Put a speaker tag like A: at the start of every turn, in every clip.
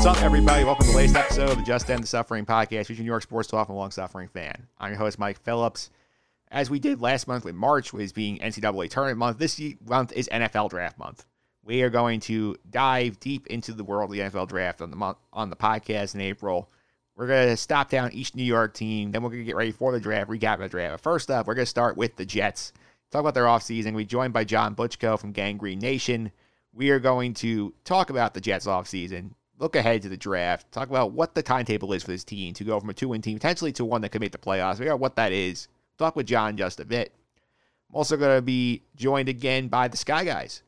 A: What's up, everybody? Welcome to the latest episode of the Just End the Suffering podcast, featuring New York sports talk and long suffering fan. I'm your host, Mike Phillips. As we did last month with March, was being NCAA tournament month, this month is NFL draft month. We are going to dive deep into the world of the NFL draft on the month, on the podcast in April. We're going to stop down each New York team, then we're going to get ready for the draft, recap the draft. But first up, we're going to start with the Jets. Talk about their offseason. We're joined by John Butchko from Gang Green Nation. We are going to talk about the Jets offseason, look ahead to the draft, talk about what the timetable is for this team to go from a two win team potentially to one that could make the playoffs. Figure out what that is. Talk with John just a bit. I'm also going to be joined again by the Sky Guys.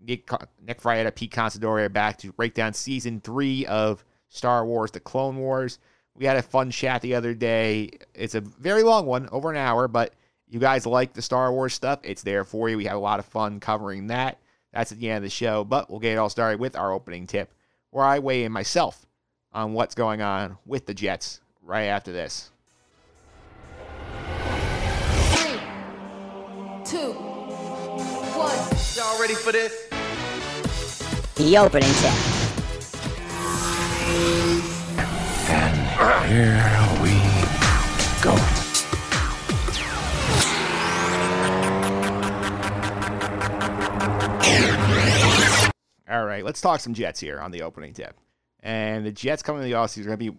A: Nick, Nick Frietta, Pete Considori are back to break down season three of Star Wars The Clone Wars. We had a fun chat the other day. It's a very long one, over an hour, but you guys like the Star Wars stuff. It's there for you. We have a lot of fun covering that. That's at the end of the show, but we'll get it all started with our opening tip, where I weigh in myself on what's going on with the Jets right after this.
B: Three, two, one.
C: Y'all ready for this?
D: The opening tip.
E: And here we go.
A: All right, let's talk some Jets here on the opening tip. And the Jets coming in the offseason are going to be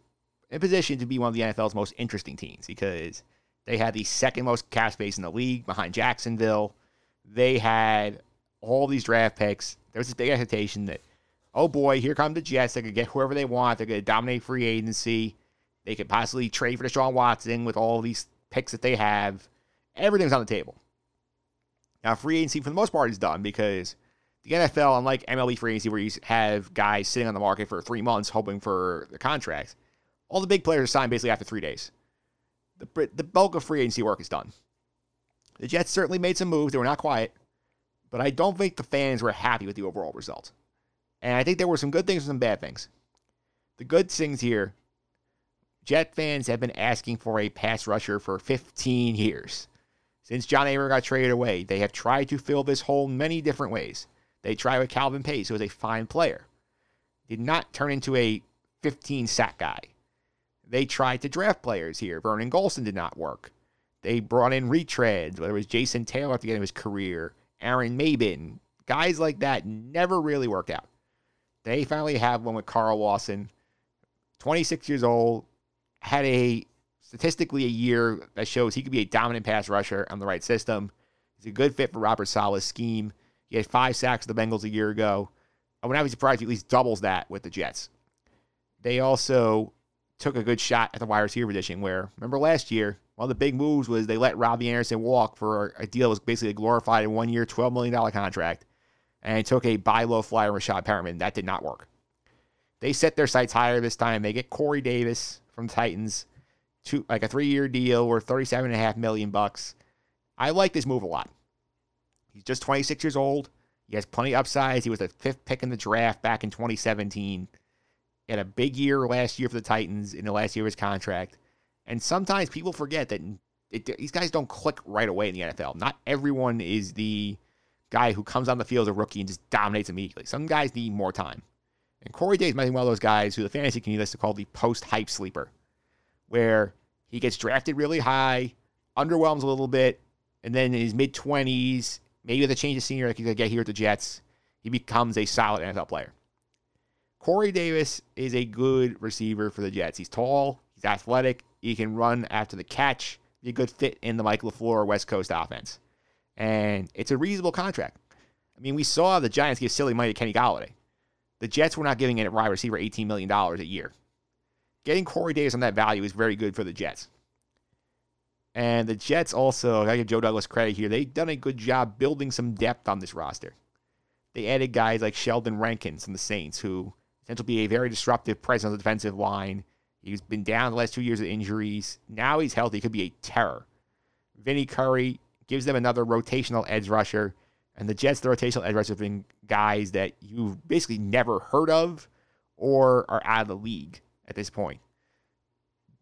A: in position to be one of the NFL's most interesting teams because they had the second most cap space in the league behind Jacksonville. They had all these draft picks. There was this big hesitation that, oh boy, here come the Jets. They could get whoever they want. They're going to dominate free agency. They could possibly trade for Deshaun Watson with all these picks that they have. Everything's on the table. Now, free agency, for the most part, is done because the NFL, unlike MLB free agency, where you have guys sitting on the market for three months hoping for the contracts, all the big players are signed basically after three days. The, the bulk of free agency work is done. The Jets certainly made some moves. They were not quiet, but I don't think the fans were happy with the overall result. And I think there were some good things and some bad things. The good things here Jet fans have been asking for a pass rusher for 15 years. Since John Abraham got traded away, they have tried to fill this hole many different ways. They tried with Calvin Pace, who was a fine player. Did not turn into a 15 sack guy. They tried to draft players here. Vernon Gholston did not work. They brought in retreads, whether it was Jason Taylor at the end of his career, Aaron Maybin. Guys like that never really worked out. They finally have one with Carl Lawson, 26 years old, had a statistically a year that shows he could be a dominant pass rusher on the right system. He's a good fit for Robert Saleh's scheme. He had five sacks the Bengals a year ago. I would not be surprised if he at least doubles that with the Jets. They also took a good shot at the wide receiver position where, remember last year, one of the big moves was they let Robbie Anderson walk for a deal that was basically a glorified one year, $12 million contract and took a buy low flyer Rashad Perriman. That did not work. They set their sights higher this time. They get Corey Davis from the Titans, to like a three year deal worth 37 and a half million bucks. I like this move a lot. He's just 26 years old. He has plenty of upsides. He was the fifth pick in the draft back in 2017. He had a big year last year for the Titans in the last year of his contract. And sometimes people forget that it, these guys don't click right away in the NFL. Not everyone is the guy who comes on the field as a rookie and just dominates immediately. Some guys need more time. And Corey Davis might be one of those guys who the fantasy community likes to call the post hype sleeper, where he gets drafted really high, underwhelms a little bit, and then in his mid 20s, maybe with a change of scenery like he's going to get here at the Jets, he becomes a solid NFL player. Corey Davis is a good receiver for the Jets. He's tall, he's athletic, he can run after the catch, be a good fit in the Mike LaFleur West Coast offense. And it's a reasonable contract. I mean, we saw the Giants give silly money to Kenny Golladay. The Jets were not giving a wide receiver $18 million a year. Getting Corey Davis on that value is very good for the Jets. And the Jets also, I give Joe Douglas credit here, they've done a good job building some depth on this roster. They added guys like Sheldon Rankins from the Saints, who to be a very disruptive presence on the defensive line, He's been down the last two years of injuries. Now he's healthy. He could be a terror. Vinny Curry gives them another rotational edge rusher. And the Jets, the rotational edge rushers have been guys that you've basically never heard of or are out of the league at this point.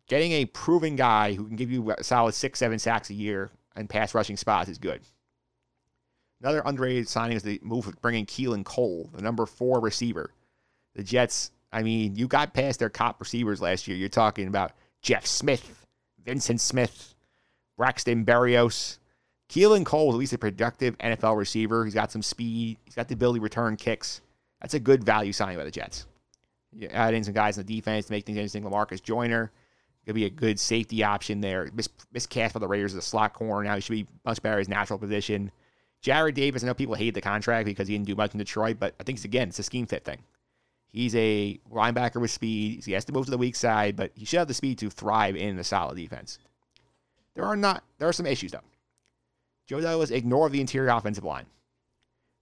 A: Getting a proven guy who can give you a solid six, seven sacks a year and pass rushing spots is good. Another underrated signing is the move of bringing Keelan Cole, the number four receiver. The Jets, I mean, you got past their top receivers last year. You're talking about Jeff Smith, Vyncint Smith, Braxton Berrios. Keelan Cole is at least a productive NFL receiver. He's got some speed. He's got the ability to return kicks. That's a good value signing by the Jets. You add in some guys in the defense to make things interesting. Lamarcus Joyner could be a good safety option there. Mis- miscast by the Raiders as a slot corner. Now he should be much better his natural position. Jarrad Davis, I know people hate the contract because he didn't do much in Detroit, but I think it's again, it's a scheme fit thing. He's a linebacker with speed. He has to move to the weak side, but he should have the speed to thrive in a solid defense. There are not there are some issues though. Joe Douglas ignored the interior offensive line.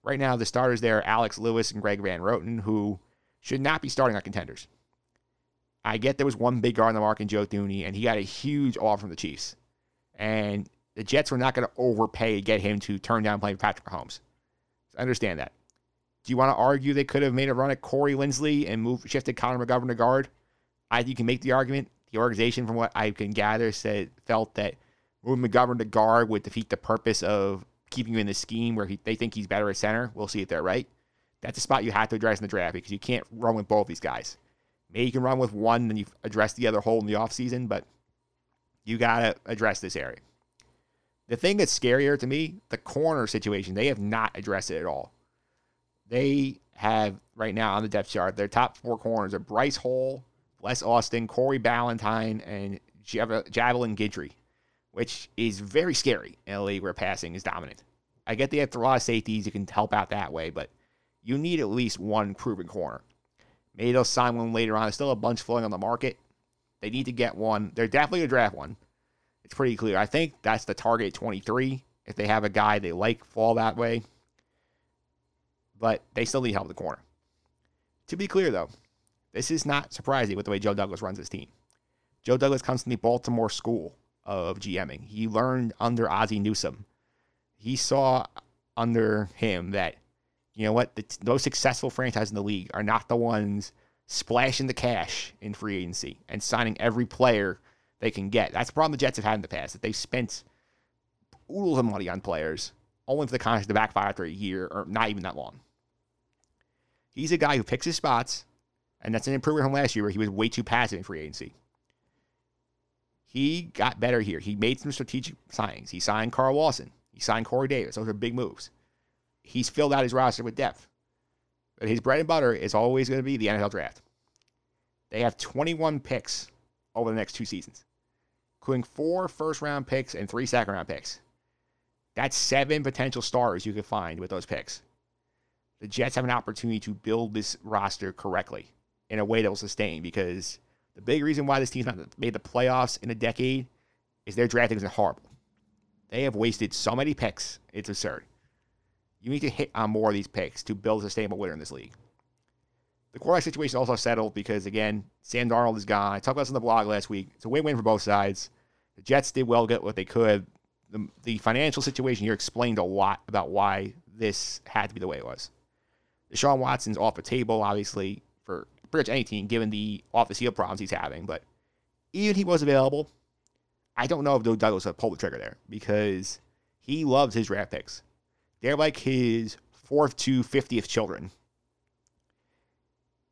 A: Right now, the starters there are Alex Lewis and Greg Van Roten, who should not be starting on contenders. I get there was one big guard on the market in Joe Thuney, and he got a huge offer from the Chiefs. And the Jets were not going to overpay to get him to turn down playing Patrick Mahomes. So I understand that. Do you want to argue they could have made a run at Corey Linsley and moved shifted Connor McGovern to guard? I think you can make the argument. The organization, from what I can gather, said felt that moving McGovern to guard would defeat the purpose of keeping you in the scheme where he, they think he's better at center. We'll see if they're right. That's a spot you have to address in the draft because you can't run with both these guys. Maybe you can run with one and you address the other hole in the offseason, but you got to address this area. The thing that's scarier to me, the corner situation, they have not addressed it at all. They have right now on the depth chart, their top four corners are Bryce Hall, Bless Austin, Corey Ballentine, and Jav- Javelin Guidry, which is very scary in a league where passing is dominant. I get they have a lot of safeties, you can help out that way, but you need at least one proven corner. Maybe they'll sign one later on. There's still a bunch flowing on the market. They need to get one. They're definitely going to draft one. It's pretty clear. I think that's the target 23. If they have a guy they like fall that way. But they still need help at the corner. To be clear, though, this is not surprising with the way Joe Douglas runs his team. Joe Douglas comes from the Baltimore school of GMing. He learned under Ozzie Newsome. He saw under him that you know what? The t- most successful franchises in the league are not the ones splashing the cash in free agency and signing every player they can get. That's the problem the Jets have had in the past, that they've spent oodles of money on players, only for the contract to backfire after a year or not even that long. He's a guy who picks his spots, and that's an improvement from last year where he was way too passive in free agency. He got better here. He made some strategic signings. He signed Carl Lawson. He signed Corey Davis. Those are big moves he's filled out his roster with depth. But his bread and butter is always going to be the NFL draft. They have 21 picks over the next two seasons, including four first round picks and three second round picks. That's seven potential stars you could find with those picks. The Jets have an opportunity to build this roster correctly in a way that will sustain because the big reason why this team's not made the playoffs in a decade is their drafting is horrible. They have wasted so many picks, it's absurd. You need to hit on more of these picks to build a sustainable winner in this league. The quarterback situation also settled because, again, Sam Darnold is gone. I talked about this on the blog last week. It's a win win for both sides. The Jets did well, get what they could. The, the financial situation here explained a lot about why this had to be the way it was. Deshaun Watson's off the table, obviously, for pretty much any team, given the off the field problems he's having. But even if he was available, I don't know if Joe Douglas would pull the trigger there because he loves his draft picks. They're like his fourth to 50th children.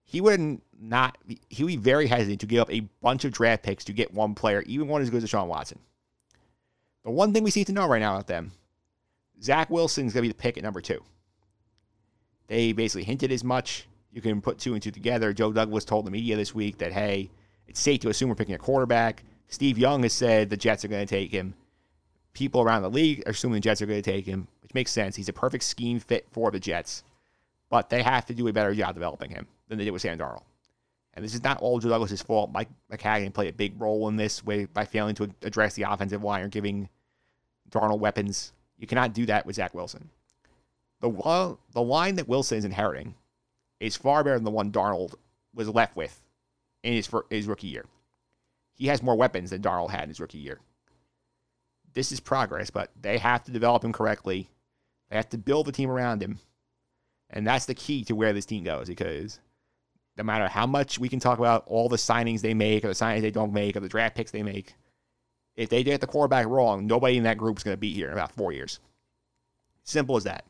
A: He would not, he would be very hesitant to give up a bunch of draft picks to get one player, even one as good as Sean Watson. The one thing we seem to know right now about them Zach Wilson's going to be the pick at number two. They basically hinted as much. You can put two and two together. Joe Douglas told the media this week that, hey, it's safe to assume we're picking a quarterback. Steve Young has said the Jets are going to take him. People around the league are assuming the Jets are going to take him, makes sense. He's a perfect scheme fit for the Jets. But they have to do a better job developing him than they did with Sam Darnold. And this is not all Joe Douglas' fault. Mike Maccagnan played a big role in this way by failing to address the offensive line or giving Darnold weapons. You cannot do that with Zach Wilson. The, the line that Wilson is inheriting is far better than the one Darnold was left with in his, his rookie year. he has more weapons than Darnold had in his rookie year. This is progress, but they have to develop him correctly. They have to build the team around him. And that's the key to where this team goes because no matter how much we can talk about all the signings they make or the signings they don't make or the draft picks they make, if they get the quarterback wrong, nobody in that group is going to be here in about four years. Simple as that.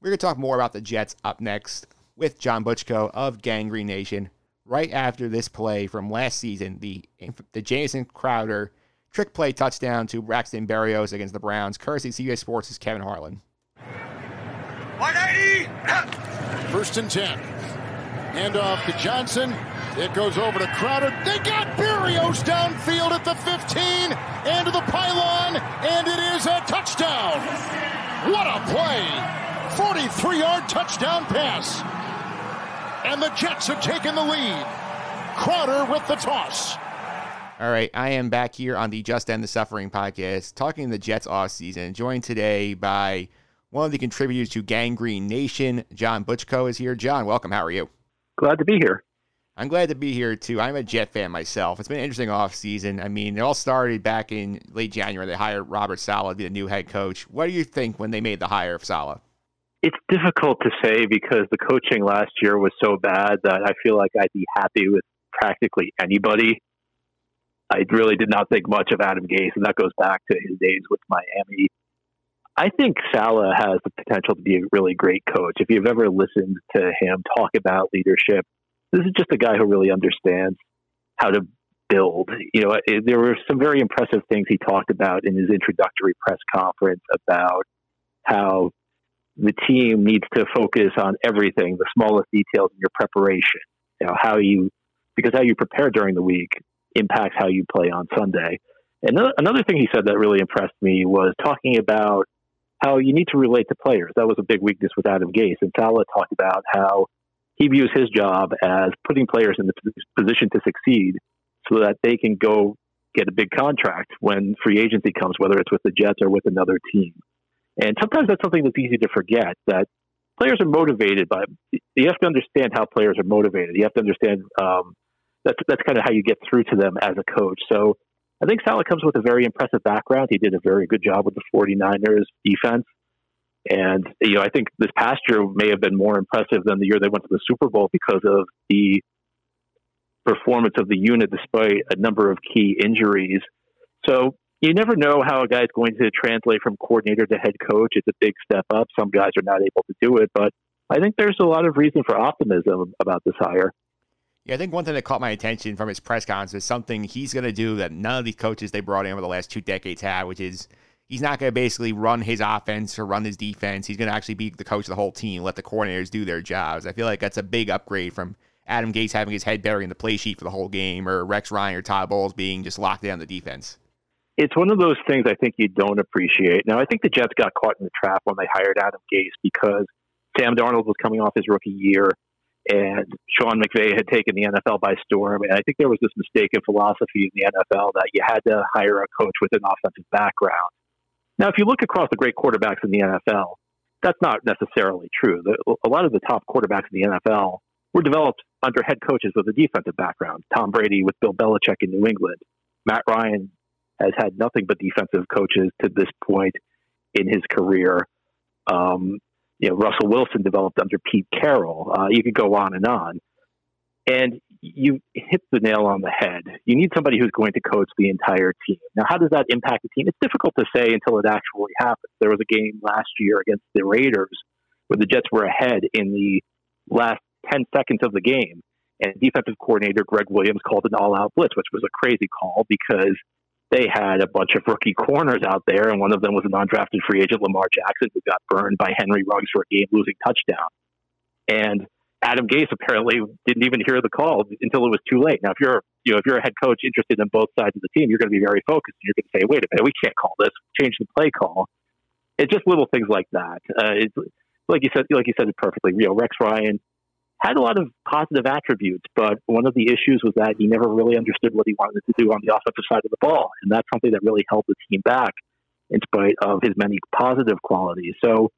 A: We're going to talk more about the Jets up next with John Butchko of Gang Green Nation right after this play from last season, the the Jamison Crowder trick play touchdown to Braxton Berrios against the Browns. Courtesy CBS Sports' is Kevin Harlan.
F: 180.
G: First and 10. Hand off to Johnson. It goes over to Crowder. They got Berrios downfield at the 15 and to the pylon, and it is a touchdown. What a play! 43 yard touchdown pass. And the Jets have taken the lead. Crowder with the toss.
A: All right, I am back here on the Just End the Suffering podcast, talking the Jets off season. Joined today by one of the contributors to Gang Green Nation, John Butchko is here. John, welcome. How are you?
H: Glad to be here.
A: I'm glad to be here too. I'm a Jet fan myself. It's been an interesting off season. I mean, it all started back in late January. They hired Robert Saleh to be the new head coach. What do you think when they made the hire of Saleh?
H: It's difficult to say because the coaching last year was so bad that I feel like I'd be happy with practically anybody. I really did not think much of Adam Gase, and that goes back to his days with Miami. I think Saleh has the potential to be a really great coach. If you've ever listened to him talk about leadership, this is just a guy who really understands how to build. You know, there were some very impressive things he talked about in his introductory press conference about how the team needs to focus on everything, the smallest details in your preparation. You know, how you because how you prepare during the week impacts how you play on Sunday. And another thing he said that really impressed me was talking about how you need to relate to players. That was a big weakness with Adam Gase. And Saleh talked about how he views his job as putting players in the position to succeed so that they can go get a big contract when free agency comes, whether it's with the Jets or with another team. And sometimes that's something that's easy to forget that players are motivated by, you have to understand how players are motivated. You have to understand um, that's, that's kind of how you get through to them as a coach. So I think Saleh comes with a very impressive background. He did a very good job with the 49ers defense. And, you know, I think this past year may have been more impressive than the year they went to the Super Bowl because of the performance of the unit despite a number of key injuries. So you never know how a guy is going to translate from coordinator to head coach. It's a big step up. Some guys are not able to do it, but I think there's a lot of reason for optimism about this hire.
A: Yeah, I think one thing that caught my attention from his press conference is something he's going to do that none of these coaches they brought in over the last two decades have, which is he's not going to basically run his offense or run his defense. He's going to actually be the coach of the whole team, let the coordinators do their jobs. I feel like that's a big upgrade from Adam Gase having his head buried in the play sheet for the whole game or Rex Ryan or Todd Bowles being just locked down the defense.
H: It's one of those things I think you don't appreciate. Now, I think the Jets got caught in the trap when they hired Adam Gase because Sam Darnold was coming off his rookie year and Sean McVay had taken the NFL by storm. And I think there was this mistaken philosophy in the NFL that you had to hire a coach with an offensive background. Now, if you look across the great quarterbacks in the NFL, that's not necessarily true. A lot of the top quarterbacks in the NFL were developed under head coaches with a defensive background. Tom Brady with Bill Belichick in New England. Matt Ryan has had nothing but defensive coaches to this point in his career. Um, you know, Russell Wilson developed under Pete Carroll. Uh, you could go on and on. And you hit the nail on the head. You need somebody who's going to coach the entire team. Now, how does that impact the team? It's difficult to say until it actually happens. There was a game last year against the Raiders where the Jets were ahead in the last 10 seconds of the game. And defensive coordinator Gregg Williams called an all out blitz, which was a crazy call because they had a bunch of rookie corners out there, and one of them was a non-drafted free agent, Lamar Jackson, who got burned by Henry Ruggs for a game-losing touchdown. And Adam Gase apparently didn't even hear the call until it was too late. Now, if you're you know if you're a head coach interested in both sides of the team, you're going to be very focused. And you're going to say, "Wait a minute, we can't call this. Change the play call." It's just little things like that. Uh, it's like you said, like you said it perfectly. You know, Rex Ryan had a lot of positive attributes, but one of the issues was that he never really understood what he wanted to do on the offensive side of the ball. And that's something that really held the team back in spite of his many positive qualities. So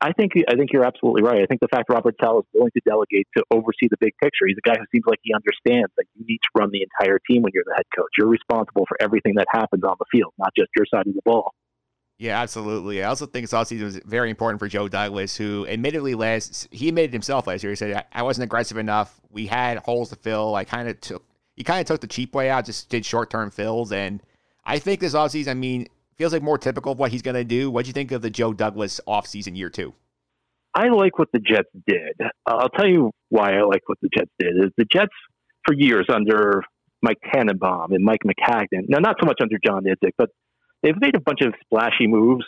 H: I think I think you're absolutely right. I think the fact Robert Saleh is willing to delegate to oversee the big picture. He's a guy who seems like he understands that you need to run the entire team when you're the head coach. You're responsible for everything that happens on the field, not just your side of the ball.
A: Yeah, absolutely. I also think this offseason was very important for Joe Douglas, who admittedly last he admitted himself last year. He said I wasn't aggressive enough. We had holes to fill. I kind of took he kind of took the cheap way out, just did short term fills. And I think this offseason, I mean, feels like more typical of what he's going to do. What do you think of the Joe Douglas offseason year two?
H: I like what the Jets did. Uh, I'll tell you why I like what the Jets did. Is the Jets for years under Mike Tannenbaum and Mike Maccagnan. Now, not so much under John Idzik, but they've made a bunch of splashy moves,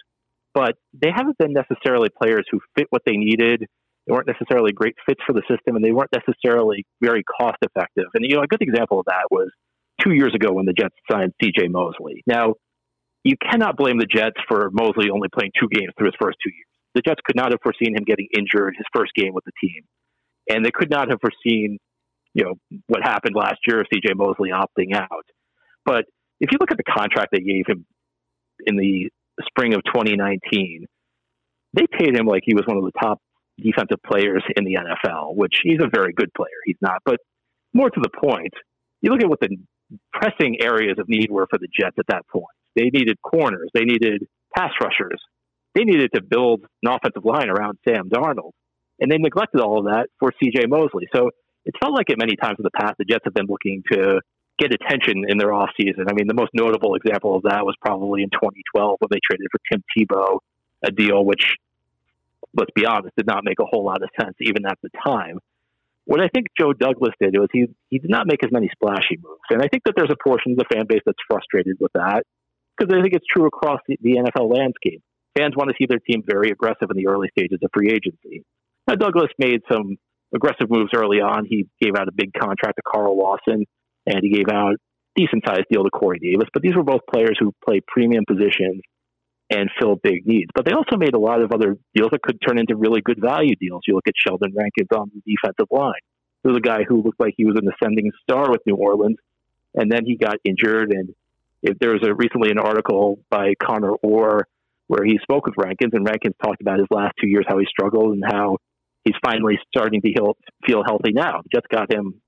H: but they haven't been necessarily players who fit what they needed. They weren't necessarily great fits for the system, and they weren't necessarily very cost effective. And you know, a good example of that was two years ago when the Jets signed C.J. Mosley. Now, you cannot blame the Jets for Mosley only playing two games through his first two years. The Jets could not have foreseen him getting injured his first game with the team, and they could not have foreseen, you know, what happened last year, of C.J. Mosley opting out. But if you look at the contract they gave him in the spring of 2019, they paid him like he was one of the top defensive players in the NFL, which he's a very good player. He's not. But more to the point, you look at what the pressing areas of need were for the Jets at that point. They needed corners, they needed pass rushers, they needed to build an offensive line around Sam Darnold. And they neglected all of that for CJ Mosley. So it felt like at many times in the past, the Jets have been looking to get attention in their offseason. I mean, the most notable example of that was probably in 2012 when they traded for Tim Tebow, a deal which, let's be honest, did not make a whole lot of sense even at the time. What I think Joe Douglas did was he he did not make as many splashy moves, and I think that there's a portion of the fan base that's frustrated with that because I think it's true across the, the NFL landscape. Fans want to see their team very aggressive in the early stages of free agency. Now, Douglas made some aggressive moves early on. He gave out a big contract to Carl Lawson and he gave out decent sized deal to Corey Davis. But these were both players who play premium positions and fill big needs. But they also made a lot of other deals that could turn into really good value deals. You look at Sheldon Rankins on the defensive line. There was a guy who looked like he was an ascending star with New Orleans, and then he got injured. And if there was a recently an article by Connor Orr where he spoke with Rankins, and Rankins talked about his last two years, how he struggled and how he's finally starting to heal, feel healthy now. Just got him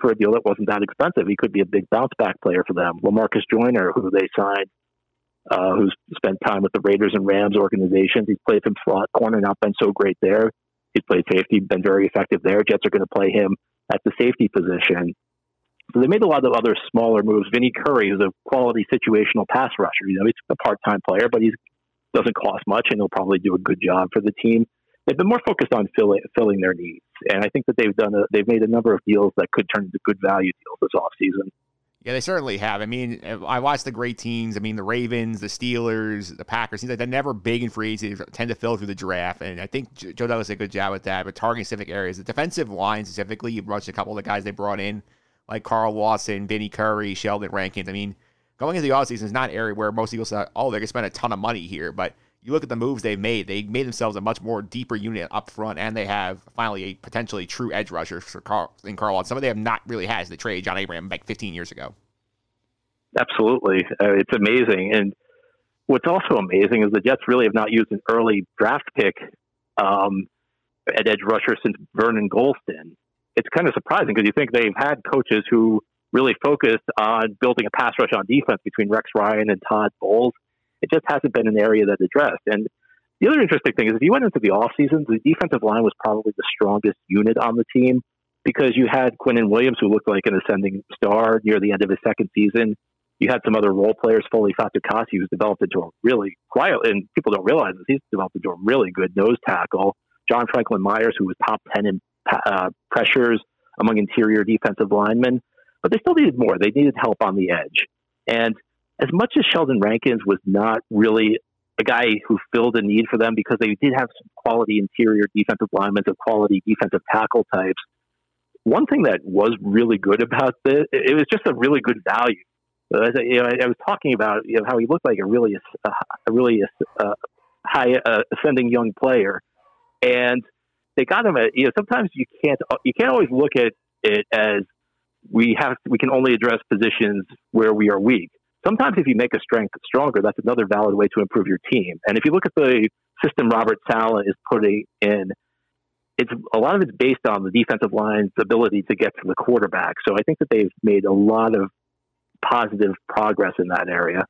H: for a deal that wasn't that expensive. He could be a big bounce back player for them. Lamarcus Joyner, who they signed, uh, who's spent time with the Raiders and Rams organizations. He's played some slot corner, not been so great there. He's played safety, been very effective there. Jets are going to play him at the safety position. So they made a lot of other smaller moves. Vinny Curry, who's a quality situational pass rusher. You know, he's a part-time player, but he doesn't cost much, and he'll probably do a good job for the team they've been more focused on filling, filling their needs. And I think that they've done a, they've made a number of deals that could turn into good value deals this offseason.
A: Yeah, they certainly have. I mean, I watched the great teams. I mean, the Ravens, the Steelers, the Packers. Seems like they're never big in free agency. They tend to fill through the draft, and I think Joe Douglas did a good job with that. But targeting specific areas, the defensive line specifically, you watched a couple of the guys they brought in, like Carl Lawson, Vinny Curry, Sheldon Rankins. I mean, going into the offseason is not an area where most Eagles say, "Oh, they're gonna spend a ton of money here," but you look at the moves they've made, they made themselves a much more deeper unit up front, and they have finally a potentially true edge rusher for Carl in Carl. Some of them have not really had the trade John Abraham back 15 years ago.
H: Absolutely, uh, it's amazing. And what's also amazing is the Jets really have not used an early draft pick um, at edge rusher since Vernon Gholston. It's kind of surprising because you think they've had coaches who really focused on building a pass rush on defense between Rex Ryan and Todd Bowles it just hasn't been an area that addressed. And the other interesting thing is if you went into the off season, the defensive line was probably the strongest unit on the team because you had Quinnen Williams, who looked like an ascending star near the end of his second season. You had some other role players, Foley Fatukasi, who's developed into a really quiet, and people don't realize this, he's developed into a really good nose tackle. John Franklin Myers, who was top 10 in uh, pressures among interior defensive linemen. But they still needed more. They needed help on the edge. And as much as Sheldon Rankins was not really a guy who filled a need for them because they did have some quality interior defensive linemen and quality defensive tackle types. One thing that was really good about this, it was just a really good value. I, you know, I was talking about you know, how he looked like a really, a, a really high uh, ascending young player, and they got him at. You know, sometimes you can't you can't always look at it as we have we can only address positions where we are weak sometimes if you make a strength stronger, that's another valid way to improve your team. And if you look at the system Robert Saleh is putting in, it's a lot of it's based on the defensive line's ability to get to the quarterback. So I think that they've made a lot of positive progress in that area.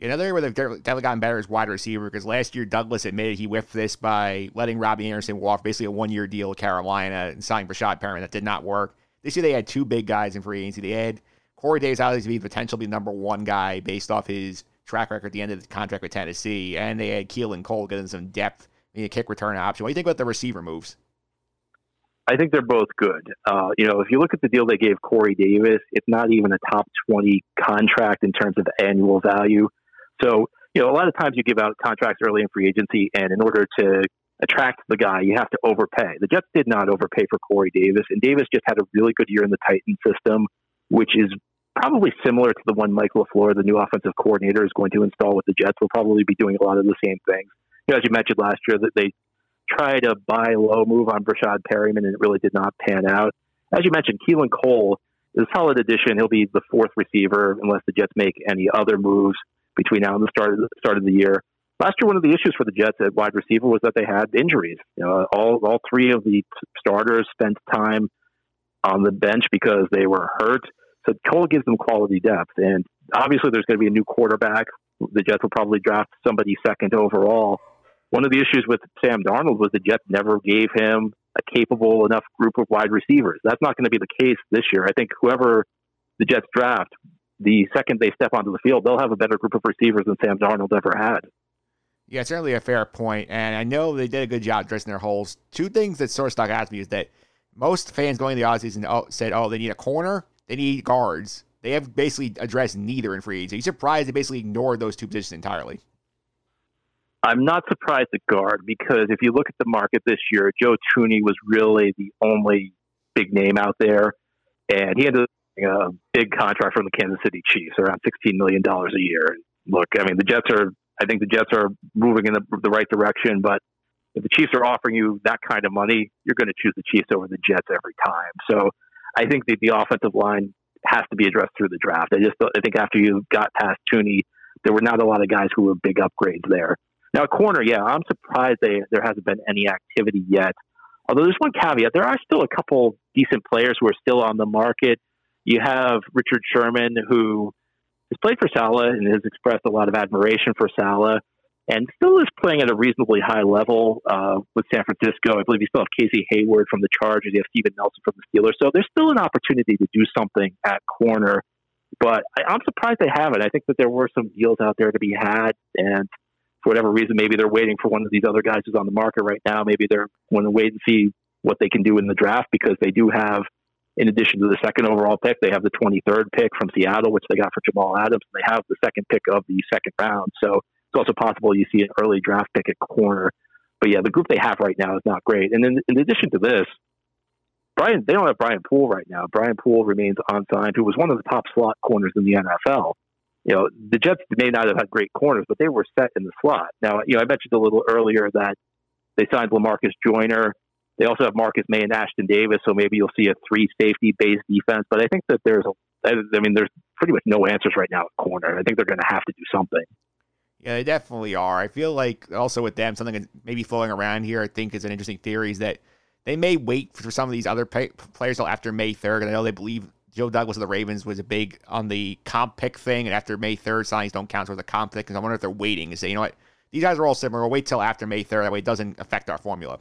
A: Another area where they've definitely gotten better is wide receiver because last year Douglas admitted he whiffed this by letting Robbie Anderson walk basically a one year deal with Carolina and signing Breshad Perriman. That did not work. This year they had two big guys in free agency. They had Corey Davis obviously be potentially number one guy based off his track record at the end of the contract with Tennessee, and they had Keelan Cole getting some depth, being a kick return option. What do you think about the receiver moves?
H: I think they're both good. Uh, you know, if you look at the deal they gave Corey Davis, it's not even a top 20 contract in terms of annual value. So, you know, a lot of times you give out contracts early in free agency, and in order to attract the guy, you have to overpay. The Jets did not overpay for Corey Davis, and Davis just had a really good year in the Titan system, which is probably similar to the one Mike LaFleur, the new offensive coordinator, is going to install with the Jets. Will probably be doing a lot of the same things. You know, as you mentioned last year, that they tried to buy low move on Breshad Perriman, and it really did not pan out. As you mentioned, Keelan Cole is a solid addition. He'll be the fourth receiver unless the Jets make any other moves between now and the start of the, start of the year. Last year, one of the issues for the Jets at wide receiver was that they had injuries. You know, all all three of the starters spent time on the bench because they were hurt. So Cole gives them quality depth, and obviously there's going to be a new quarterback. The Jets will probably draft somebody second overall. One of the issues with Sam Darnold was the Jets never gave him a capable enough group of wide receivers. That's not going to be the case this year. I think whoever the Jets draft, the second they step onto the field, they'll have a better group of receivers than Sam Darnold ever had.
A: Yeah, certainly a fair point, and I know they did a good job addressing their holes. Two things that sort of stuck out to me is that most fans going to the offseason oh, said, "Oh, they need a corner they need guards. They have basically addressed neither in free agency. Are you surprised they basically ignored those two positions entirely?
H: I'm not surprised at guard because if you look at the market this year, Joe Thuney was really the only big name out there, and he had a big contract from the Kansas City Chiefs, around $16 million a year. Look, I mean, the Jets are, I think the Jets are moving in the, the right direction, but if the Chiefs are offering you that kind of money, you're going to choose the Chiefs over the Jets every time. So I think that the offensive line has to be addressed through the draft. I just I think after you got past Thuney, there were not a lot of guys who were big upgrades there. Now, corner, yeah, I'm surprised they, there hasn't been any activity yet. Although there's one caveat, there are still a couple decent players who are still on the market. You have Richard Sherman, who has played for Saleh and has expressed a lot of admiration for Saleh and still is playing at a reasonably high level uh, with San Francisco. I believe you still have Casey Hayward from the Chargers. You have Steven Nelson from the Steelers. So there's still an opportunity to do something at corner. But I, I'm surprised they haven't. I think that there were some deals out there to be had, and for whatever reason, maybe they're waiting for one of these other guys who's on the market right now. Maybe they're going to wait and see what they can do in the draft because they do have, in addition to the second overall pick, they have the 23rd pick from Seattle, which they got for Jamal Adams. And they have the second pick of the second round. So it's also possible you see an early draft pick at corner. But yeah, the group they have right now is not great. And then in addition to this, Brian, they don't have Brian Poole right now. Brian Poole remains unsigned, who was one of the top slot corners in the NFL. You know, the Jets may not have had great corners, but they were set in the slot. Now, you know, I mentioned a little earlier that they signed Lamarcus Joyner. They also have Marcus Maye and Ashtyn Davis, so maybe you'll see a three safety based defense. But I think that there's a, I mean, there's pretty much no answers right now at corner. I think they're going to have to do something.
A: Yeah, they definitely are. I feel like also with them, something maybe flowing around here, I think is an interesting theory is that they may wait for some of these other pay- players till after May 3rd. And I know they believe Joe Douglas of the Ravens was a big on the comp pick thing. And after May 3rd, signings don't count towards the comp pick. And I wonder if they're waiting and say, you know what, these guys are all similar. We'll wait till after May 3rd. That way it doesn't affect our formula.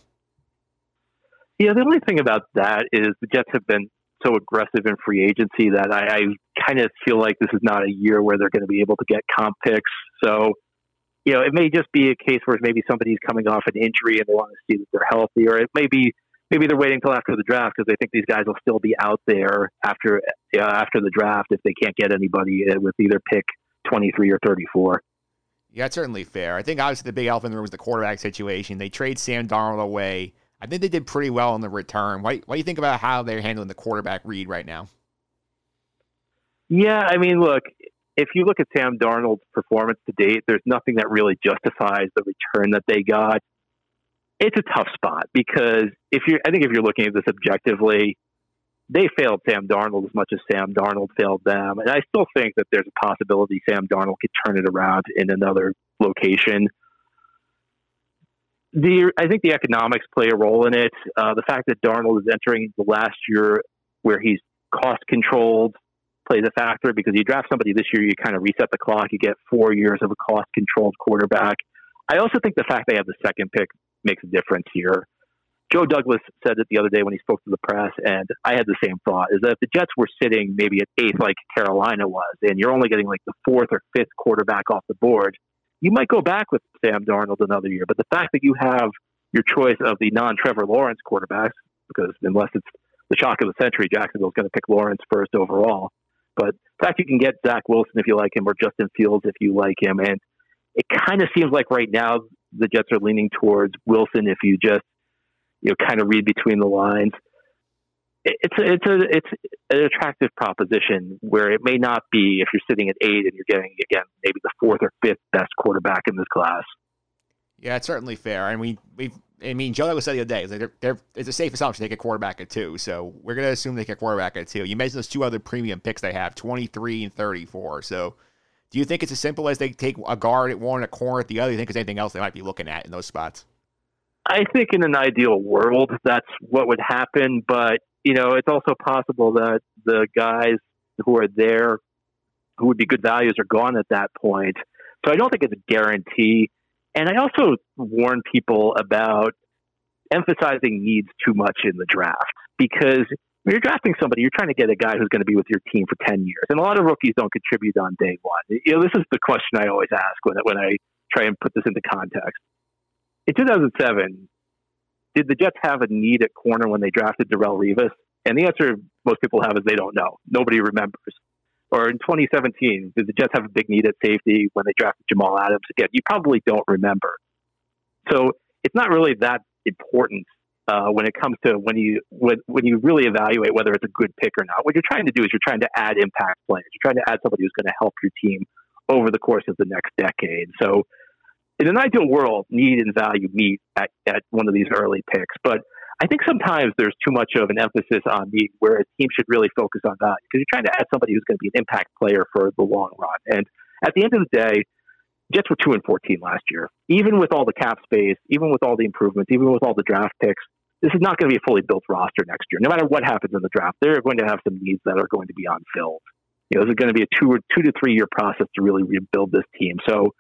H: Yeah, the only thing about that is the Jets have been so aggressive in free agency that I, I kind of feel like this is not a year where they're going to be able to get comp picks. So you know, it may just be a case where maybe somebody's coming off an injury and they want to see that they're healthy, or it may be maybe they're waiting until after the draft because they think these guys will still be out there after uh, after the draft if they can't get anybody uh, with either pick 23 or 34.
A: Yeah, it's certainly fair. I think obviously the big elephant in the room was the quarterback situation. They trade Sam Darnold away. I think they did pretty well in the return. What, what do you think about how they're handling the quarterback read right now?
H: Yeah, I mean, look, if you look at Sam Darnold's performance to date, there's nothing that really justifies the return that they got. It's a tough spot because if you're, I think if you're looking at this objectively, they failed Sam Darnold as much as Sam Darnold failed them. And I still think that there's a possibility Sam Darnold could turn it around in another location. The I think the economics play a role in it. Uh, the fact that Darnold is entering the last year where he's cost controlled plays a factor because you draft somebody this year, you kind of reset the clock. You get four years of a cost controlled quarterback. I also think the fact they have the second pick makes a difference here. Joe Douglas said it the other day when he spoke to the press, and I had the same thought: is that if the Jets were sitting maybe at eighth, like Carolina was, and you're only getting like the fourth or fifth quarterback off the board, you might go back with Sam Darnold another year. But the fact that you have your choice of the non-Trevor Lawrence quarterbacks, because unless it's the shock of the century, Jacksonville's going to pick Lawrence first overall. But the fact you can get Zach Wilson if you like him, or Justin Fields if you like him, and it kind of seems like right now the Jets are leaning towards Wilson if you just you know kind of read between the lines. It's a, it's a it's an attractive proposition where it may not be if you're sitting at eight and you're getting again maybe the fourth or fifth best quarterback in this class.
A: Yeah, it's certainly fair. and we we I mean, Joe was said the other day, it's, like they're, they're, it's a safe assumption they get quarterback at two. So we're going to assume they get quarterback at two. You mentioned those two other premium picks they have, 23 and 34. So do you think it's as simple as they take a guard at one, and a corner at the other? Do you think there's anything else they might be looking at in those spots?
H: I think in an ideal world, that's what would happen. But, you know, it's also possible that the guys who are there who would be good values are gone at that point. So I don't think it's a guarantee. And I also warn people about emphasizing needs too much in the draft because when you're drafting somebody, you're trying to get a guy who's going to be with your team for 10 years. And a lot of rookies don't contribute on day one. You know, this is the question I always ask when, when I try and put this into context. In 2007, did the Jets have a need at corner when they drafted Darrelle Revis? And the answer most people have is they don't know. Nobody remembers. Or in 2017, did the Jets have a big need at safety when they drafted Jamal Adams? Again, you probably don't remember. So it's not really that important uh, when it comes to when you when, when you really evaluate whether it's a good pick or not. What you're trying to do is you're trying to add impact players. You're trying to add somebody who's going to help your team over the course of the next decade. So, in an ideal world, need and value meet at, at one of these early picks. But I think sometimes there's too much of an emphasis on need where a team should really focus on value because you're trying to add somebody who's going to be an impact player for the long run. And at the end of the day, Jets were two and fourteen last year. Even with all the cap space, even with all the improvements, even with all the draft picks, this is not going to be a fully built roster next year. No matter what happens in the draft, they're going to have some needs that are going to be unfilled. You know, this is going to be a two or two to three year process to really rebuild this team. So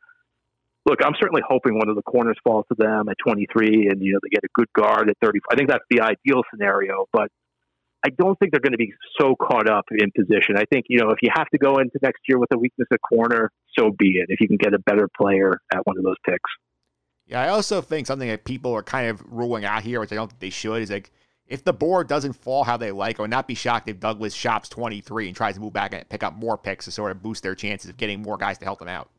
H: look, I'm certainly hoping one of the corners falls to them at 23 and, you know, they get a good guard at 30. I think that's the ideal scenario, but I don't think they're going to be so caught up in position. I think, you know, if you have to go into next year with a weakness at corner, so be it. If you can get a better player at one of those picks.
A: Yeah, I also think something that people are kind of ruling out here, which I don't think they should, is like if the board doesn't fall how they like, I would not be shocked if Douglas shops 23 and tries to move back and pick up more picks to sort of boost their chances of getting more guys to help them out.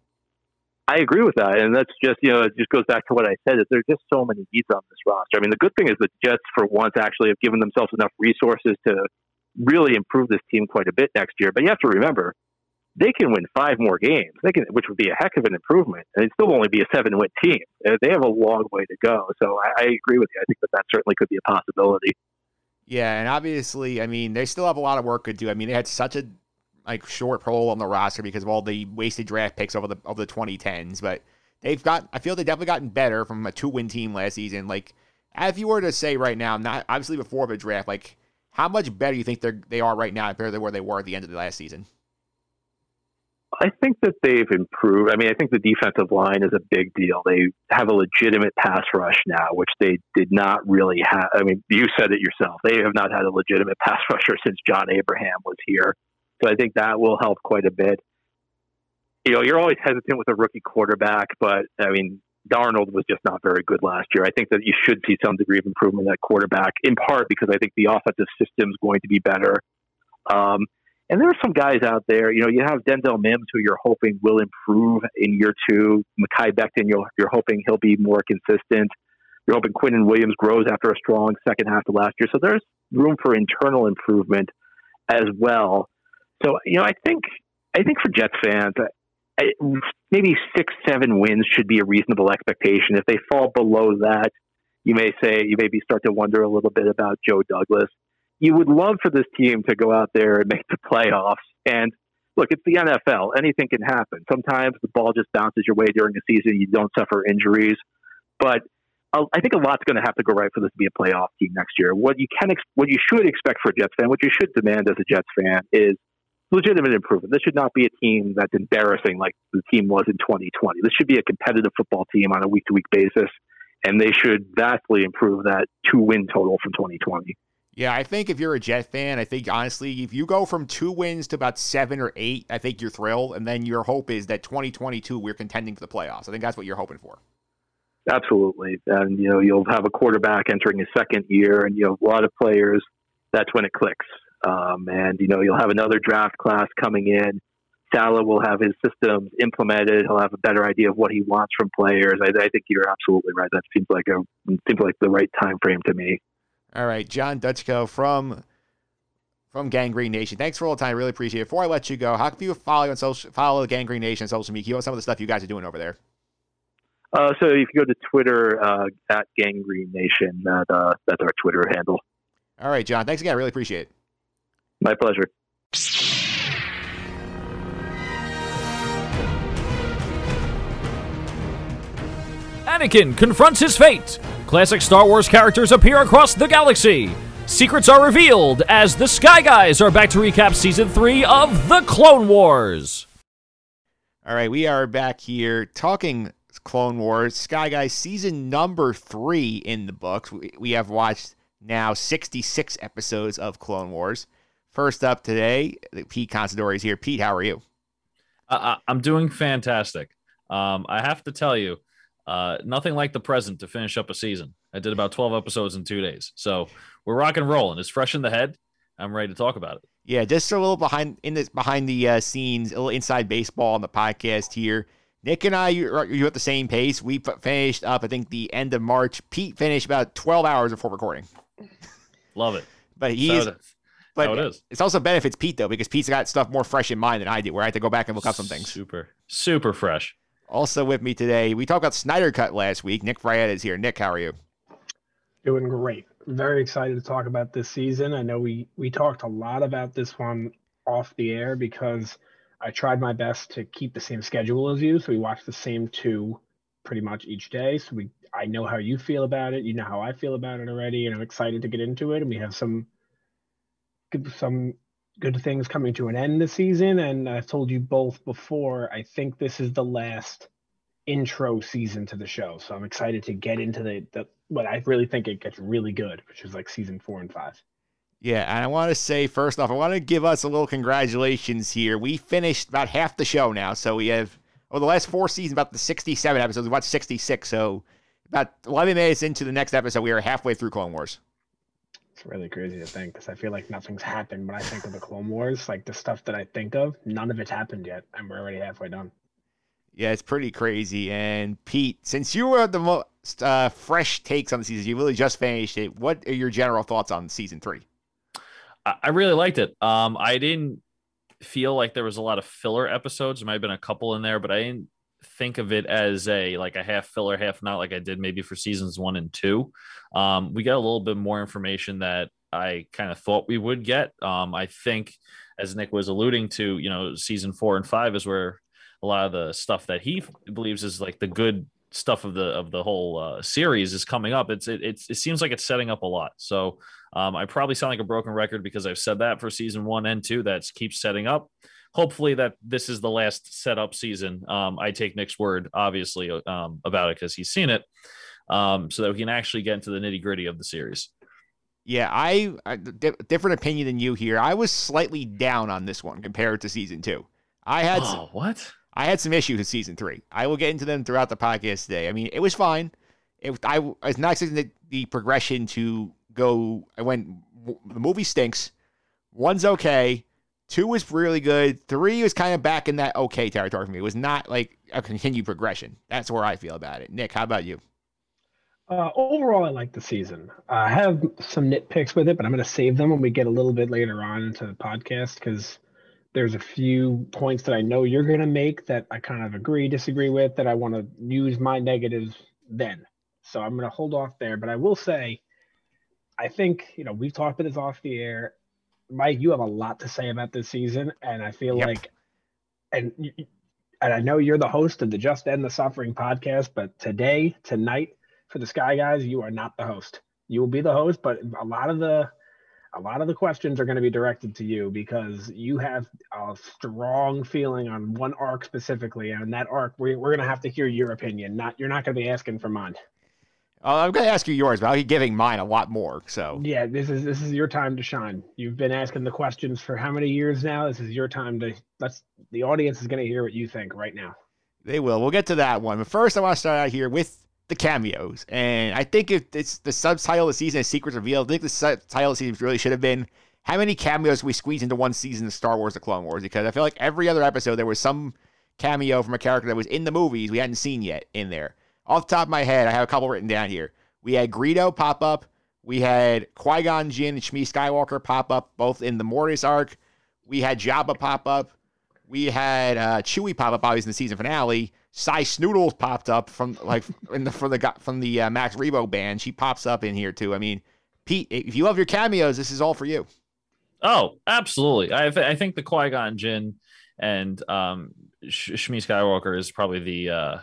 H: I agree with that, and that's just you know it just goes back to what I said. Is there's just so many needs on this roster. I mean, the good thing is the Jets, for once, actually have given themselves enough resources to really improve this team quite a bit next year. But you have to remember, they can win five more games. They can, which would be a heck of an improvement, and it'd still only be a seven-win team. Uh, they have a long way to go. So I, I agree with you. I think that that certainly could be a possibility.
A: Yeah, and obviously, I mean, they still have a lot of work to do. I mean, they had such a like short parole on the roster because of all the wasted draft picks over the over the 2010s. But they've got, I feel they've definitely gotten better from a two win team last season. Like, if you were to say right now, not obviously before the draft, like how much better you think they they are right now compared to where they were at the end of the last season?
H: I think that they've improved. I mean, I think the defensive line is a big deal. They have a legitimate pass rush now, which they did not really have. I mean, you said it yourself. They have not had a legitimate pass rusher since John Abraham was here. So I think that will help quite a bit. You know, you're always hesitant with a rookie quarterback, but I mean, Darnold was just not very good last year. I think that you should see some degree of improvement at quarterback, in part because I think the offensive system is going to be better. Um, and there are some guys out there, you know, you have Denzel Mims, who you're hoping will improve in year two. Mekhi Becton, you're, you're hoping he'll be more consistent. You're hoping Quinnen Williams grows after a strong second half of last year. So there's room for internal improvement as well. So you know, I think I think for Jets fans, I, maybe six, seven wins should be a reasonable expectation. If they fall below that, you may say you maybe start to wonder a little bit about Joe Douglas. you would love for this team to go out there and make the playoffs. And look, it's the NFL. Anything can happen. Sometimes the ball just bounces your way during the season. You don't suffer injuries. But I think a lot's going to have to go right for this to be a playoff team next year. What you can, ex- what you should expect for a Jets fan, what you should demand as a Jets fan, is legitimate improvement. This should not be a team that's embarrassing like the team was in 2020. This should be a competitive football team on a week to week basis, and they should vastly improve that two win total from 2020.
A: Yeah, I think if you're a Jet fan, I think honestly, if you go from two wins to about seven or eight, I think you're thrilled. And then your hope is that 2022 we're contending for the playoffs. I think that's what you're hoping for.
H: Absolutely, and you know you'll have a quarterback entering his second year, and you have a lot of players. That's when it clicks, um, and you know you'll have another draft class coming in. Saleh will have his systems implemented. He'll have a better idea of what he wants from players. I, I think you're absolutely right. That seems like a seems like the right time frame to me.
A: All right, John Dutchko from from Gang Green Nation. Thanks for all the time. I Really appreciate it. Before I let you go, how can people follow on social follow Gang Green Nation on social media? What some of the stuff you guys are doing over there?
H: Uh, so if you go to Twitter uh, at Gang Green Nation, that, uh, that's our Twitter handle.
A: All right, John. Thanks again. I really appreciate it.
H: My pleasure.
I: Anakin confronts his fate. Classic Star Wars characters appear across the galaxy. Secrets are revealed as the Sky Guys are back to recap season three of The Clone Wars.
A: All right, we are back here talking Clone Wars. Sky Guys season number three in the books. We, we have watched now 66 episodes of Clone Wars. First up today, Pete Considori is here. Pete, how are you?
J: Uh, I'm doing fantastic. Um, I have to tell you, uh, nothing like the present to finish up a season. I did about 12 episodes in two days. So we're rock and rolling. It's fresh in the head. I'm ready to talk about it.
A: Yeah, just a little behind in this behind the uh, scenes, a little inside baseball on the podcast here. Nick and I, you're, you're at the same pace. We finished up, I think, the end of March. Pete finished about 12 hours before recording.
J: Love it.
A: But he is, but it is. It's also benefits Pete though because Pete's got stuff more fresh in mind than I do, where I have to go back and look up some things.
J: Super, super fresh.
A: Also with me today, we talked about Snyder Cut last week. Nick Frietta is here. Nick, how are you?
K: Doing great. Very excited to talk about this season. I know we we talked a lot about this one off the air because I tried my best to keep the same schedule as you. So we watched the same two pretty much each day. So we I know how you feel about it. You know how I feel about it already, and I'm excited to get into it. And we have some some good things coming to an end this season. And I've told you both before, I think this is the last intro season to the show. So I'm excited to get into the, the what I really think it gets really good, which is like season four and five.
A: Yeah, and I want to say first off, I want to give us a little congratulations here. We finished about half the show now, so we have over the last four seasons about the 67 episodes. We watched 66, so about 11 minutes into the next episode, we are halfway through Clone Wars.
K: It's really crazy to think because I feel like nothing's happened when I think of the Clone Wars. Like the stuff that I think of, none of it's happened yet, and we're already halfway done.
A: Yeah, it's pretty crazy. And Pete, since you were the most uh, fresh takes on the season, you really just finished it. What are your general thoughts on season three?
J: I really liked it. Um, I didn't feel like there was a lot of filler episodes. There might have been a couple in there, but I didn't think of it as a like a half filler, half not like I did maybe for seasons one and two. Um, we got a little bit more information that I kind of thought we would get. Um, I think, as Nick was alluding to, you know, season four and five is where a lot of the stuff that he believes is like the good stuff of the of the whole uh, series is coming up. It's it, it's it seems like it's setting up a lot. So um, I probably sound like a broken record because I've said that for season one and two. That keeps setting up. Hopefully that this is the last setup season. Um, I take Nick's word, obviously, um, about it because he's seen it, um, so that we can actually get into the nitty gritty of the series.
A: Yeah, I, I d- different opinion than you here. I was slightly down on this one compared to season two. I had
J: oh,
A: some,
J: what?
A: I had some issues with season three. I will get into them throughout the podcast today. I mean, it was fine. It I, I was not expecting the, the progression to go. I went. The movie stinks. One's okay. Two was really good. Three was kind of back in that okay territory for me. It was not like a continued progression. That's where I feel about it. Nick, how about you?
K: Uh, overall, I like the season. I have some nitpicks with it, but I'm going to save them when we get a little bit later on into the podcast because there's a few points that I know you're going to make that I kind of agree, disagree with, that I want to use my negatives then. So I'm going to hold off there. But I will say, I think you know we've talked about this off the air. Mike, you have a lot to say about this season, and I feel
A: Yep.
K: like, and and I know you're the host of the Just End the Suffering podcast, but today, tonight, for the Sky Guys, you are not the host. You will be the host, but a lot of the a lot of the questions are going to be directed to you because you have a strong feeling on one arc specifically, and that arc we, we're going to have to hear your opinion. Not you're not going to be asking for mine.
A: Uh, I'm going to ask you yours, but I'll be giving mine a lot more. So
K: Yeah, this is this is your time to shine. You've been asking the questions for how many years now? This is your time to let's the audience is going to hear what you think right now.
A: they will. We'll get to that one. But first, I want to start out here with the cameos. And I think if it's the subtitle of the season is Secrets Revealed, I think the subtitle of the season really should have been how many cameos we squeeze into one season of Star Wars The Clone Wars? Because I feel like every other episode there was some cameo from a character that was in the movies we hadn't seen yet in there. Off the top of my head, I have a couple written down here. We had Greedo pop up. We had Qui Gon Jinn and Shmi Skywalker pop up, both in the Mortis arc. We had Jabba pop up. We had uh, Chewie pop up, obviously in the season finale. Sy Snootles popped up from like in the from the from the uh, Max Rebo band. She pops up in here too. I mean, Pete, if you love your cameos, this is all for you.
J: Oh, absolutely. I I think the Qui Gon Jinn and um, Shmi Skywalker is probably the uh,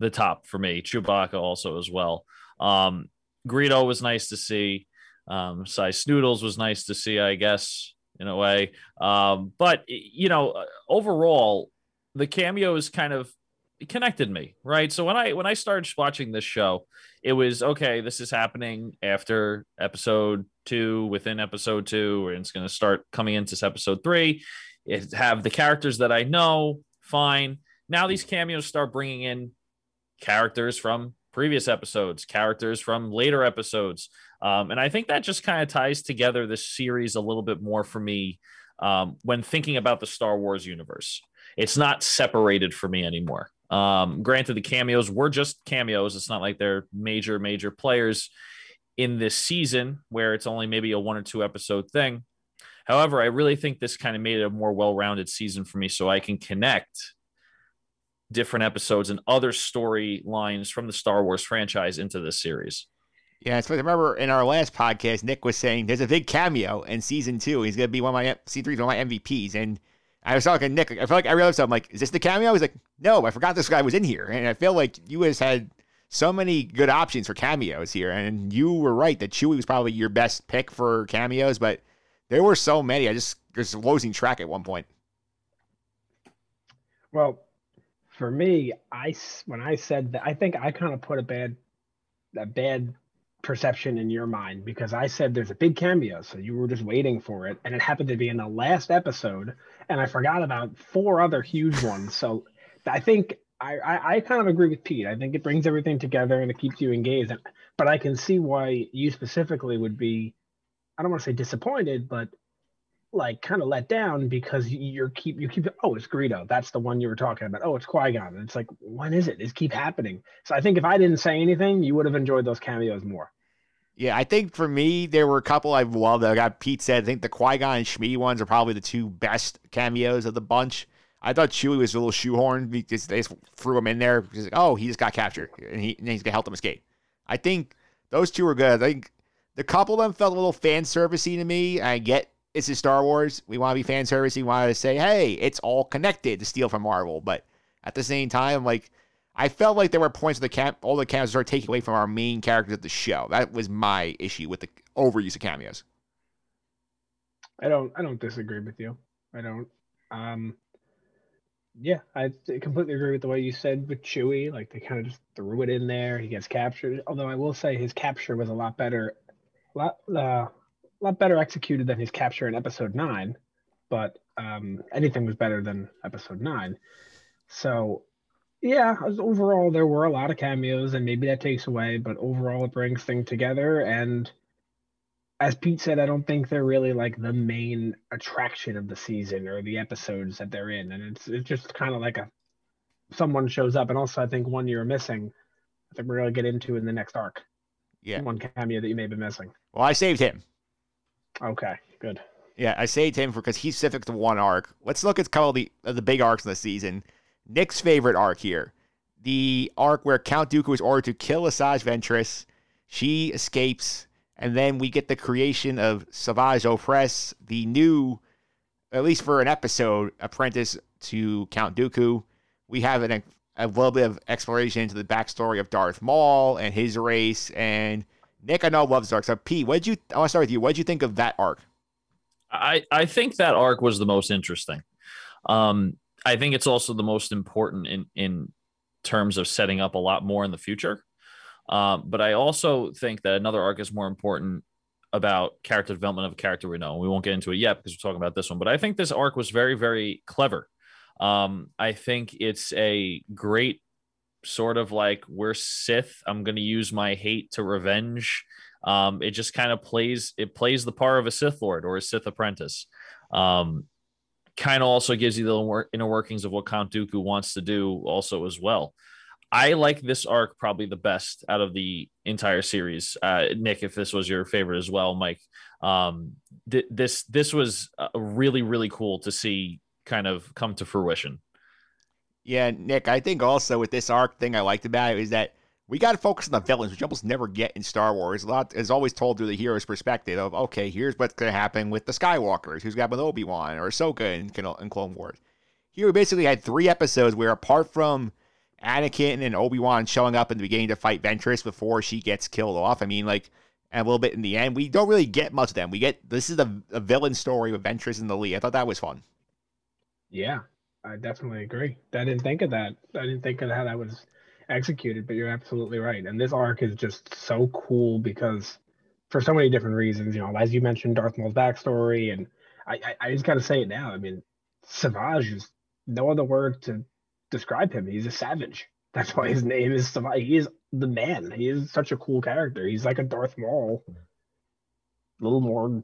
J: the top for me. Chewbacca also as well. Um, Greedo was nice to see. Um, Sy Snootles was nice to see, I guess, in a way. Um, but you know, uh, overall, the cameos kind of connected me, right? So when I when I started watching this show, it was okay. This is happening after episode two, within episode two, and it's going to start coming into episode three. It have the characters that I know, fine. Now these cameos start bringing in characters from previous episodes, characters from later episodes, um, and I think that just kind of ties together this series a little bit more for me um, when thinking about the Star Wars universe. It's not separated for me anymore. Um, granted, the cameos were just cameos. It's not like they're major, major players in this season where it's only maybe a one or two episode thing. However, I really think this kind of made it a more well rounded season for me so I can connect different episodes and other storylines from the Star Wars franchise into this series.
A: Yeah, so I remember in our last podcast, Nick was saying there's a big cameo in season two. He's gonna be one of my C three one of my MVPs, and I was talking to Nick. I feel like every episode, I'm like, "Is this the cameo?" He's like, "No, I forgot this guy was in here." And I feel like you guys had so many good options for cameos here, and you were right that Chewie was probably your best pick for cameos, but there were so many. I just was losing track at one point.
K: Well, for me, I when I said that, I think I kind of put a bad a bad perception in your mind because I said there's a big cameo, so you were just waiting for it, and it happened to be in the last episode, and I forgot about four other huge ones. So I think I, I, I kind of agree with Pete. I think it brings everything together and it keeps you engaged. But I can see why you specifically would be, I don't want to say disappointed, but like kind of let down because you- you're keep you keep oh it's Greedo that's the one you were talking about oh it's Qui Gon and it's like when is it it's keep happening so I think if I didn't say anything you would have enjoyed those cameos more
A: Yeah, I think for me, there were a couple I loved. I got Pete said, I think the Qui Gon and Shmi ones are probably the two best cameos of the bunch. I thought Chewie was a little shoehorned because they just threw him in there because, oh, he just got captured and, he, and he's to help them escape. I think those two were good. I think the couple of them felt a little fan servicey to me. I get this is Star Wars. We want to be fan service. We want to say, hey, it's all connected to steal from Marvel. But at the same time, like, I felt like there were points of the camp, all the cameos are taking away from our main characters of the show. That was my issue with the overuse of cameos.
K: I don't I don't disagree with you I don't um yeah I completely agree with the way you said with Chewie like they kind of just threw it in there he gets captured although I will say his capture was a lot better a lot uh, a lot better executed than his capture in episode 9 but um anything was better than episode 9 so yeah overall there were a lot of cameos and maybe that takes away but overall it brings things together and as Pete said, I don't think they're really like the main attraction of the season or the episodes that they're in, and it's it's just kind of like a someone shows up, and also I think one you're missing. I think we're gonna get into in the next arc.
A: Yeah.
K: one cameo that you may be missing.
A: Well, I saved him.
K: Okay, good.
A: Yeah, I him for because he's specific to one arc. Let's look at a couple of the, the big arcs in the season. Nick's favorite arc here. The arc where Count Dooku is ordered to kill Asajj Ventress. She escapes, And then we get the creation of Savage Opress, the new, at least for an episode, apprentice to Count Dooku. We have an, a little bit of exploration into the backstory of Darth Maul and his race. And Nick, I know loves Dark. So Pete, what did you? I want to start with you. What did you think of that arc?
J: I I think that arc was the most interesting. Um, I think it's also the most important in in terms of setting up a lot more in the future. Um, but I also think that another arc is more important about character development of a character we know. We won't get into it yet because we're talking about this one, but I think this arc was very, very clever. Um, I think it's a great sort of like we're Sith. I'm going to use my hate to revenge. Um, it just kind of plays it plays the part of a Sith Lord or a Sith apprentice. Um, kind of also gives you the inner workings of what Count Dooku wants to do also as well. I like this arc probably the best out of the entire series. Uh, Nick, if this was your favorite as well, Mike, um, th- this this was uh, really really cool to see kind of come to fruition.
A: Yeah, Nick, I think also with this arc thing I liked about it is that we got to focus on the villains, which you almost never get in Star Wars. A lot is always told through the hero's perspective of, okay, here's what's going to happen with the Skywalkers, who's got with Obi Wan or Ahsoka in, in Clone Wars. Here we basically had three episodes where, apart from Anakin and Obi Wan showing up in the beginning to fight Ventress before she gets killed off, I mean, like, and a little bit in the end, we don't really get much of them. We get this is a, a villain story with Ventress and the Lee. I thought that was fun.
K: Yeah, I definitely agree. I didn't think of that. I didn't think of how that was executed, but you're absolutely right. And this arc is just so cool because for so many different reasons, you know, as you mentioned, Darth Maul's backstory, and I, I, I just got to say it now. I mean, Savage is no other word to describe him. He's a savage. That's why his name is Savage. He is the man. He is such a cool character. He's like a Darth Maul, a little more,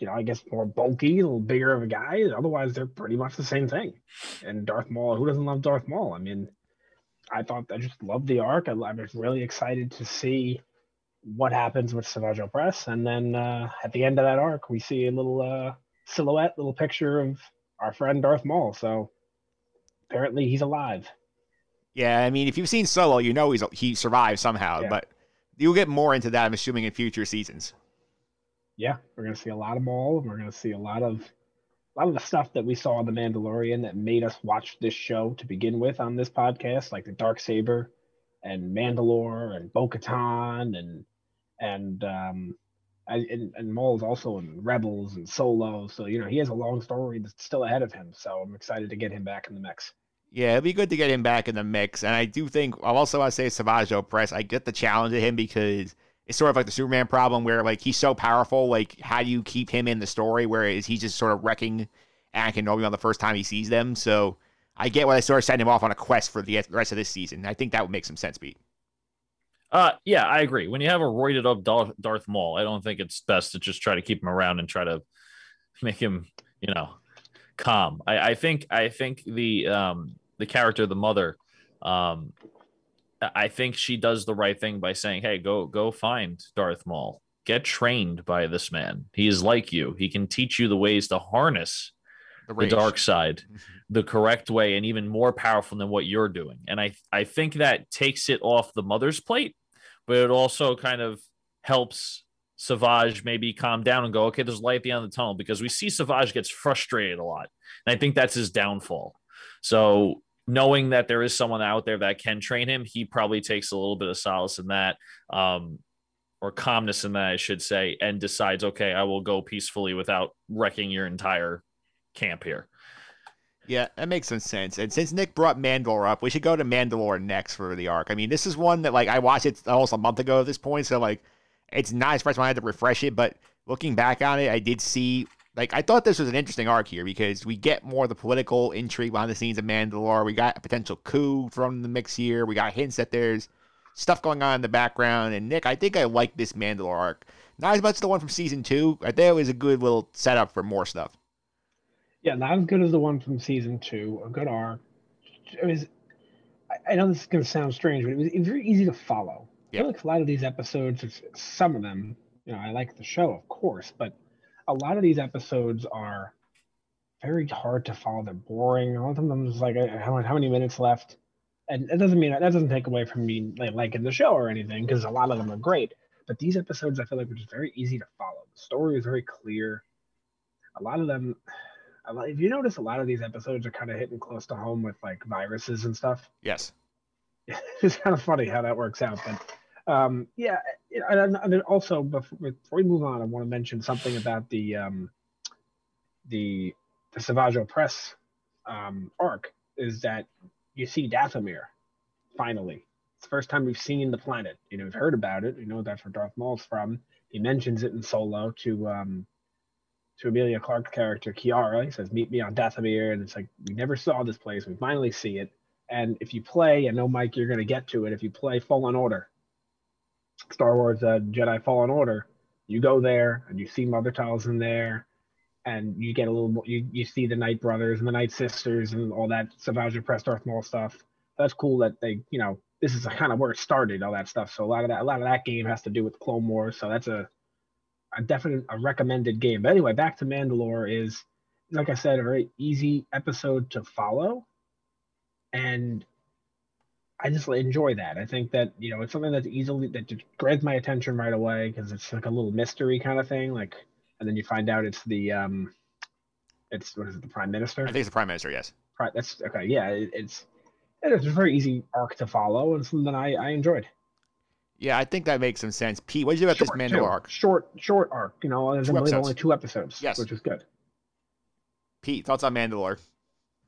K: you know, I guess more bulky, a little bigger of a guy. Otherwise, they're pretty much the same thing. And Darth Maul, who doesn't love Darth Maul? I mean, I thought I just loved the arc. I, I was really excited to see what happens with Savage Press. and then uh, at the end of that arc, we see a little uh, silhouette, little picture of our friend Darth Maul. So apparently, he's alive.
A: Yeah, I mean, if you've seen Solo, you know he's he survived somehow.
K: Yeah.
A: But you'll get more into that, I'm assuming, in future seasons.
K: Yeah, we're gonna see a lot of Maul. We're gonna see a lot of a lot of the stuff that we saw in The Mandalorian that made us watch this show to begin with on this podcast, like the Dark Saber and Mandalore and Bo-Katan and and um I, and, and Maul's also in Rebels and Solo, so you know he has a long story that's still ahead of him. So I'm excited to get him back in the mix.
A: Yeah, it'd be good to get him back in the mix. And I do think I also to say Savage Opress. I get the challenge of him because it's sort of like the Superman problem where like he's so powerful. Like, how do you keep him in the story? Whereas he's just sort of wrecking Anakin Obi Wan the first time he sees them. So I get why they sort of send him off on a quest for the rest of this season. I think that would make some sense, Pete.
J: Uh, yeah, I agree. When you have a roided up Darth, Darth Maul, I don't think it's best to just try to keep him around and try to make him, you know, calm. I, I think I think the um the character, the mother, um, I think she does the right thing by saying, "Hey, go go find Darth Maul. Get trained by this man. He is like you. He can teach you the ways to harness
A: The,
J: the dark side the correct way and even more powerful than what you're doing. And I I think that takes it off the mother's plate, but it also kind of helps Savage maybe calm down and go, okay, there's light at the end of the tunnel because we see Savage gets frustrated a lot. And I think that's his downfall. So knowing that there is someone out there that can train him, he probably takes a little bit of solace in that. Um, or calmness in that, I should say, and decides, okay, I will go peacefully without wrecking your entire camp here.
A: Yeah, that makes some sense. And since Nick brought Mandalore up, we should go to Mandalore next for the arc. I mean, this is one that like I watched it almost a month ago at this point, so like it's not as fresh I had to refresh it. But looking back on it, I did see like I thought this was an interesting arc here because we get more of the political intrigue behind the scenes of Mandalore. We got a potential coup thrown in the mix here. We got hints that there's stuff going on in the background. And Nick, I think I like this Mandalore arc. Not as much as the one from season two. I think it was a good little setup for more stuff.
K: Yeah, not as good as the one from season two. A good arc. It was. I- I know this is going to sound strange, but it was, it was very easy to follow. I
A: Yep.
K: feel like a lot of these episodes, some of them, you know, I like the show, of course, but a lot of these episodes are very hard to follow. They're boring. A lot of them is like, uh, how, how many minutes left? And that doesn't mean that doesn't take away from me like, liking the show or anything, because a lot of them are great. but these episodes I feel like were just very easy to follow. The story is very clear. A lot of them, lot- if you notice, a lot of these episodes are kind of hitting close to home with like viruses and stuff.
A: Yes.
K: it's kind of funny how that works out. But um, yeah, and, and also before, before we move on, I want to mention something about the um, the the Savage Press um, arc is that you see Dathomir finally. It's the first time we've seen the planet. You know, we've heard about it. We know that's where Darth Maul's from. He mentions it in Solo to um, to Emilia Clarke's character Qi'ra. He says, "Meet me on Dathomir," and it's like we never saw this place. We finally see it. And if you play, I know Mike, you're going to get to it. If you play Fallen Order, Star Wars uh, Jedi Fallen Order, you go there and you see Mother Talzin there, and you get a little more. You, you see the Night Brothers and the Night Sisters and all that Savage Press Darth Maul stuff. That's cool that they, you know, this is kind of where it started, all that stuff. So a lot of that, a lot of that game has to do with Clone Wars. So that's a, a definite, a recommended game. But anyway, back to Mandalore is, like I said, a very easy episode to follow, and I just enjoy that. I think that you know it's something that's easily that just grabs my attention right away because it's like a little mystery kind of thing. Like, and then you find out it's the um, it's what is it, the prime minister?
A: I think it's the prime minister. Yes.
K: Right. That's okay. Yeah, it, it's it's a very easy arc to follow and something that I I enjoyed.
A: Yeah, I think that makes some sense. Pete, what did you do about
K: Short,
A: this
K: too.
A: Arc?
K: Short, short arc. You know, there's
A: Two
K: only, only two episodes.
A: Yes.
K: which is good.
A: Pete, thoughts on Mandalore?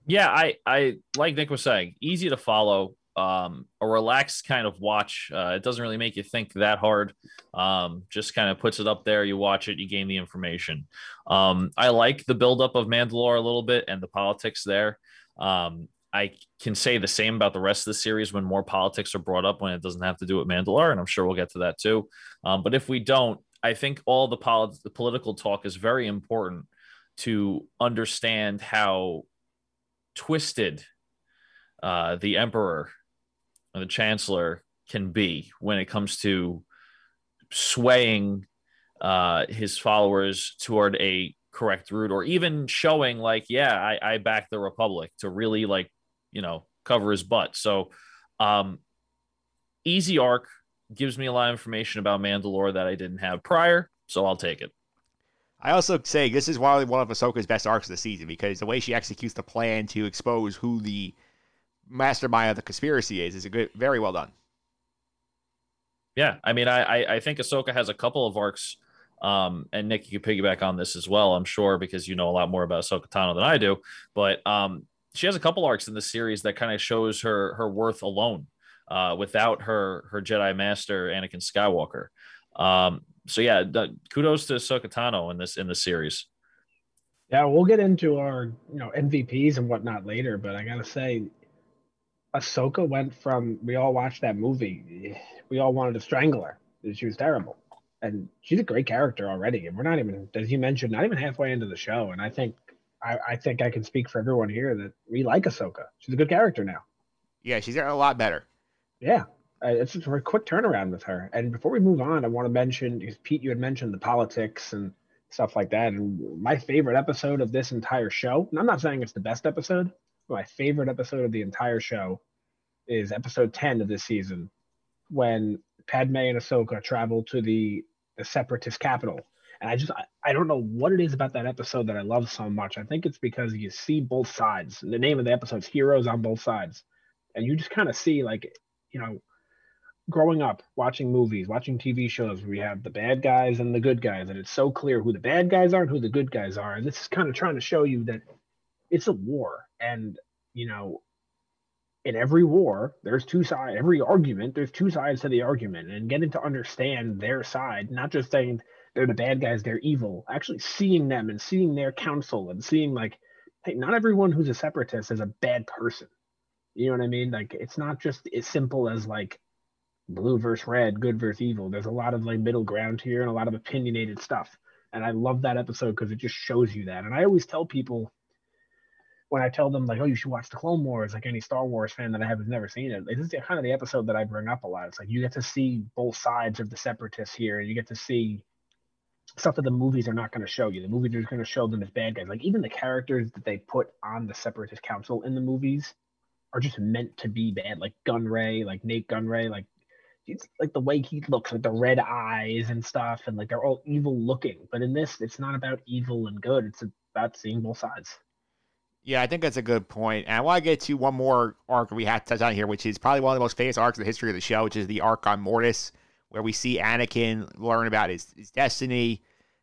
J: Yeah, I I like Nick was saying, easy to follow. Um, a relaxed kind of watch. Uh, it doesn't really make you think that hard. Um, just kind of puts it up there. You watch it, you gain the information. Um, I like the buildup of Mandalore a little bit and the politics there. Um, I can say the same about the rest of the series when more politics are brought up when it doesn't have to do with Mandalore, and I'm sure we'll get to that too. Um, but if we don't, I think all the, poli- the political talk is very important to understand how twisted uh, the emperor or the chancellor can be when it comes to swaying uh, his followers toward a correct route or even showing like yeah I, I back the republic to really like you know cover his butt. So um easy arc gives me a lot of information about mandalore that i didn't have prior so i'll take it.
A: I also say this is of, one of Ahsoka's best arcs of the season because the way she executes the plan to expose who the mastermind of the conspiracy is is a good, very well done.
J: Yeah, I mean, I I, I think Ahsoka has a couple of arcs, um, and Nick, you could piggyback on this as well, I'm sure, because you know a lot more about Ahsoka Tano than I do. But um, she has a couple arcs in the series that kind of shows her her worth alone, uh, without her her Jedi Master Anakin Skywalker. Um, so yeah, the, kudos to Ahsoka Tano in this in the series.
K: Yeah, we'll get into our you know MVPs and whatnot later, but I gotta say, Ahsoka went from we all watched that movie, we all wanted to strangle her. She was terrible, and she's a great character already. And we're not even, as you mentioned, not even halfway into the show. And I think, I, I think I can speak for everyone here that we like Ahsoka. She's a good character now.
A: Yeah, she's a lot better.
K: Yeah, uh, it's just a very quick turnaround with her. And before we move on, I want to mention because Pete, you had mentioned the politics and stuff like that. And my favorite episode of this entire show, and I'm not saying it's the best episode, my favorite episode of the entire show is episode 10 of this season when Padme and Ahsoka travel to the, the separatist capital. And I just, I, I don't know what it is about that episode that I love so much. I think it's because you see both sides. The name of the episode is Heroes on Both Sides. And you just kind of see, like, you know, growing up watching movies watching tv shows we have the bad guys and the good guys and it's so clear who the bad guys are and who the good guys are and this is kind of trying to show you that it's a war and you know in every war there's two sides every argument there's two sides to the argument and getting to understand their side not just saying they're the bad guys they're evil actually seeing them and seeing their counsel and seeing like hey not everyone who's a separatist is a bad person you know what i mean like it's not just as simple as like blue versus red, good versus evil. There's a lot of like middle ground here and a lot of opinionated stuff. And I love that episode because it just shows you that. And I always tell people when I tell them like, oh, you should watch the Clone Wars, like any Star Wars fan that I have has never seen it. This is kind of the episode that I bring up a lot. It's like you get to see both sides of the separatists here, and you get to see stuff that the movies are not going to show you. The movies are going to show them as bad guys. Like even the characters that they put on the separatist council in the movies are just meant to be bad. Like Gunray, like Nate Gunray, like it's like the way he looks with the red eyes and stuff, and like they're all evil looking. But in this, it's not about evil and good. It's about seeing both sides.
A: Yeah, I think that's a good point. And I want to get to one more arc we have to touch on here, which is probably one of the most famous arcs in the history of the show, which is the arc on Mortis, where we see Anakin learn about his, his destiny.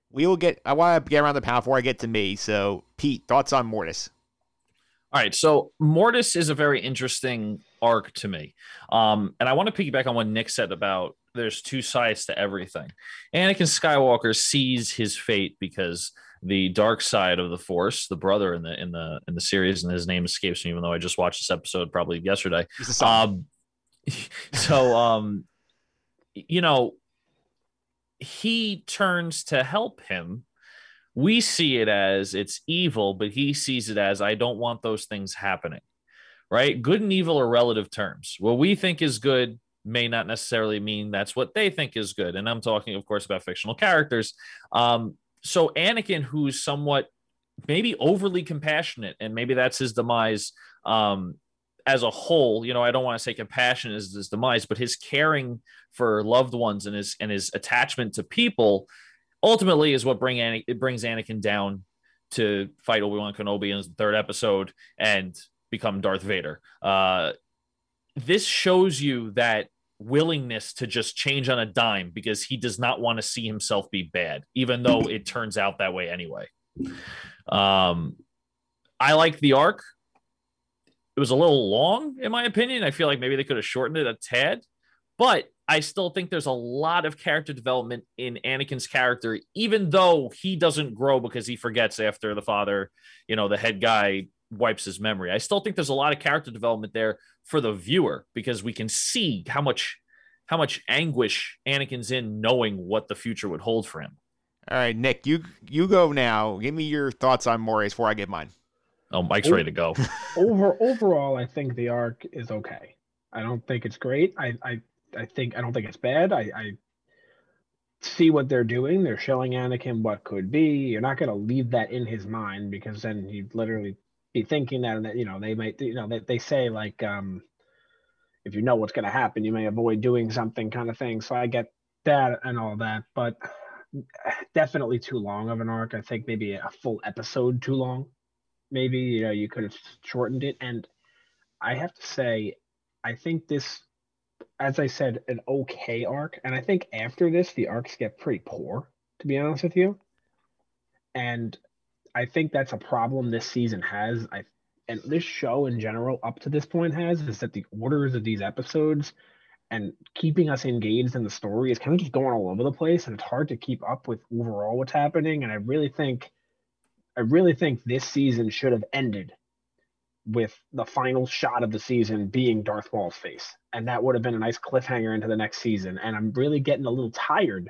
A: We will get. I want to get around the panel before I get to me. So, Pete, thoughts on Mortis?
J: All right, so Mortis is a very interesting arc to me, um, and I want to piggyback on what Nick said about there's two sides to everything. Anakin Skywalker sees his fate because the dark side of the Force, the brother in the in the in the series, and his name escapes me, even though I just watched this episode probably yesterday. Um, so, um, you know, he turns to help him we see it as it's evil, but he sees it as I don't want those things happening. Right? Good and evil are relative terms. What we think is good may not necessarily mean that's what they think is good. And I'm talking, of course, about fictional characters. Um, so Anakin, who's somewhat maybe overly compassionate, and maybe that's his demise um, as a whole. You know, I don't want to say compassion is his demise, but his caring for loved ones and his and his attachment to people ultimately is what bring Ana- it brings Anakin down to fight Obi Wan Kenobi in the third episode and become Darth Vader. Uh, this shows you that willingness to just change on a dime because he does not want to see himself be bad, even though it turns out that way anyway. Um, I like the arc. It was a little long, in my opinion. I feel like maybe they could have shortened it a tad, but I still think there's a lot of character development in Anakin's character, even though he doesn't grow because he forgets after the father, you know, the head guy wipes his memory. I still think there's a lot of character development there for the viewer because we can see how much how much anguish Anakin's in knowing what the future would hold for him.
A: All right, Nick, you you go now. Give me your thoughts on Mortis before I get mine.
J: Oh, Mike's ready to go.
K: Over overall, I think the arc is okay. I don't think it's great. I, I I think I don't think it's bad. I, I see what they're doing. They're showing Anakin what could be. You're not going to leave that in his mind because then he'd literally be thinking that, and that you know they might you know they, they say like um if you know what's going to happen, you may avoid doing something kind of thing. So I get that and all that, but definitely too long of an arc. I think maybe a full episode too long. Maybe you know you could have shortened it. And I have to say, I think this as I said, an okay arc. And I think after this, the arcs get pretty poor, to be honest with you. And I think that's a problem this season has. I and this show in general, up to this point, has is that the orders of these episodes and keeping us engaged in the story is kind of just going all over the place, and it's hard to keep up with overall what's happening. And I really think, I really think this season should have ended with the final shot of the season being Darth Maul's face. And that would have been a nice cliffhanger into the next season. And I'm really getting a little tired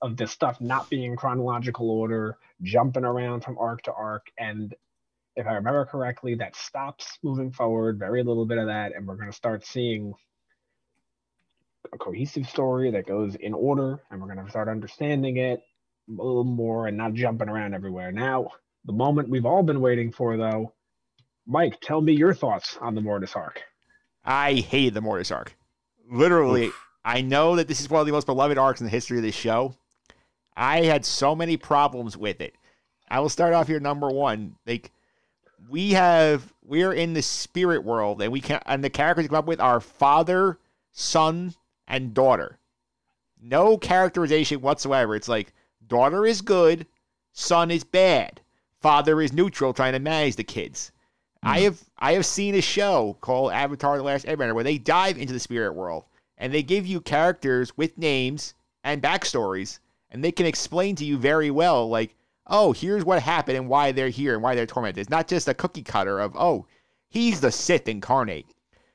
K: of this stuff not being in chronological order, jumping around from arc to arc. And if I remember correctly, that stops moving forward, very little bit of that. And we're going to start seeing a cohesive story that goes in order. And we're going to start understanding it a little more and not jumping around everywhere. Now, the moment we've all been waiting for, though, Mike, tell me your thoughts on the Mortis arc.
A: I hated the Mortis arc. Literally, Oof. I know that this is one of the most beloved arcs in the history of this show. I had so many problems with it. I will start off here number one. Like we have we're in the spirit world and we can and the characters we come up with are father, son, and daughter. No characterization whatsoever. It's like daughter is good, son is bad, father is neutral, trying to manage the kids. I hmm. have I have seen a show called Avatar: The Last Airbender where they dive into the spirit world and they give you characters with names and backstories, and they can explain to you very well, like, oh, here's what happened and why they're here and why they're tormented. It's not just a cookie cutter of oh, he's the Sith incarnate.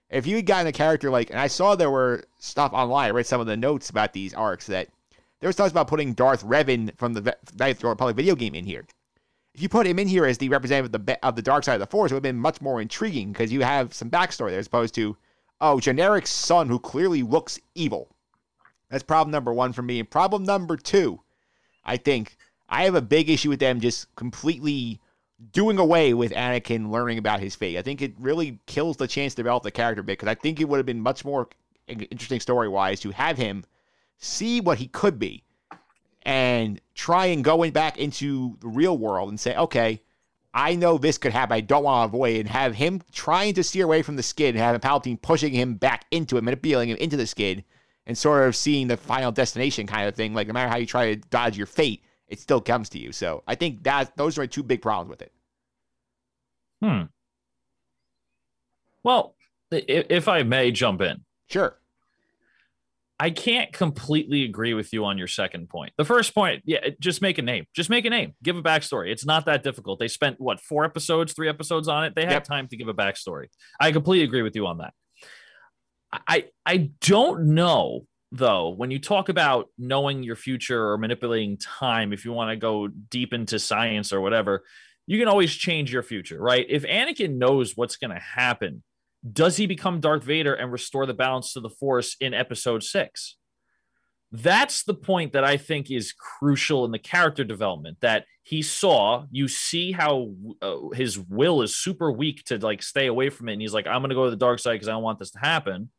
A: If you had gotten a character like, and I saw there were stuff online, I read some of the notes about these arcs that there was talks about putting Darth Revan from the the Republic video game in here if you put him in here as the representative of the of the dark side of the force, it would have been much more intriguing because you have some backstory there as opposed to oh generic son who clearly looks evil. That's problem number one for me. And problem number two, I think I have a big issue with them just completely doing away with Anakin learning about his fate. I think it really kills the chance to develop the character a bit because I think it would have been much more interesting story wise to have him see what he could be and try and go in back into the real world and say, okay, I know this could happen. I don't want to avoid it. And have him trying to steer away from the skid and having Palpatine pushing him back into it, manipulating him into the skid, and sort of seeing the final destination kind of thing. Like no matter how you try to dodge your fate, it still comes to you. So I think that those are two big problems with it.
J: Hmm. Well, if, if I may jump in.
A: Sure.
J: I can't completely agree with you on your second point. The first point, yeah, just make a name. Just make a name. Give a backstory. It's not that difficult. They spent what four episodes, three episodes on it. They had yep. time to give a backstory. I completely agree with you on that. I I don't know though when you talk about knowing your future or manipulating time. If you want to go deep into science or whatever, you can always change your future, right? If Anakin knows what's going to happen does he become Darth Vader and restore the balance to the Force in episode six? That's the point that I think is crucial in the character development that he saw. You see how uh, his will is super weak to like stay away from it. And he's like, I'm going to go to the dark side because I don't want this to happen.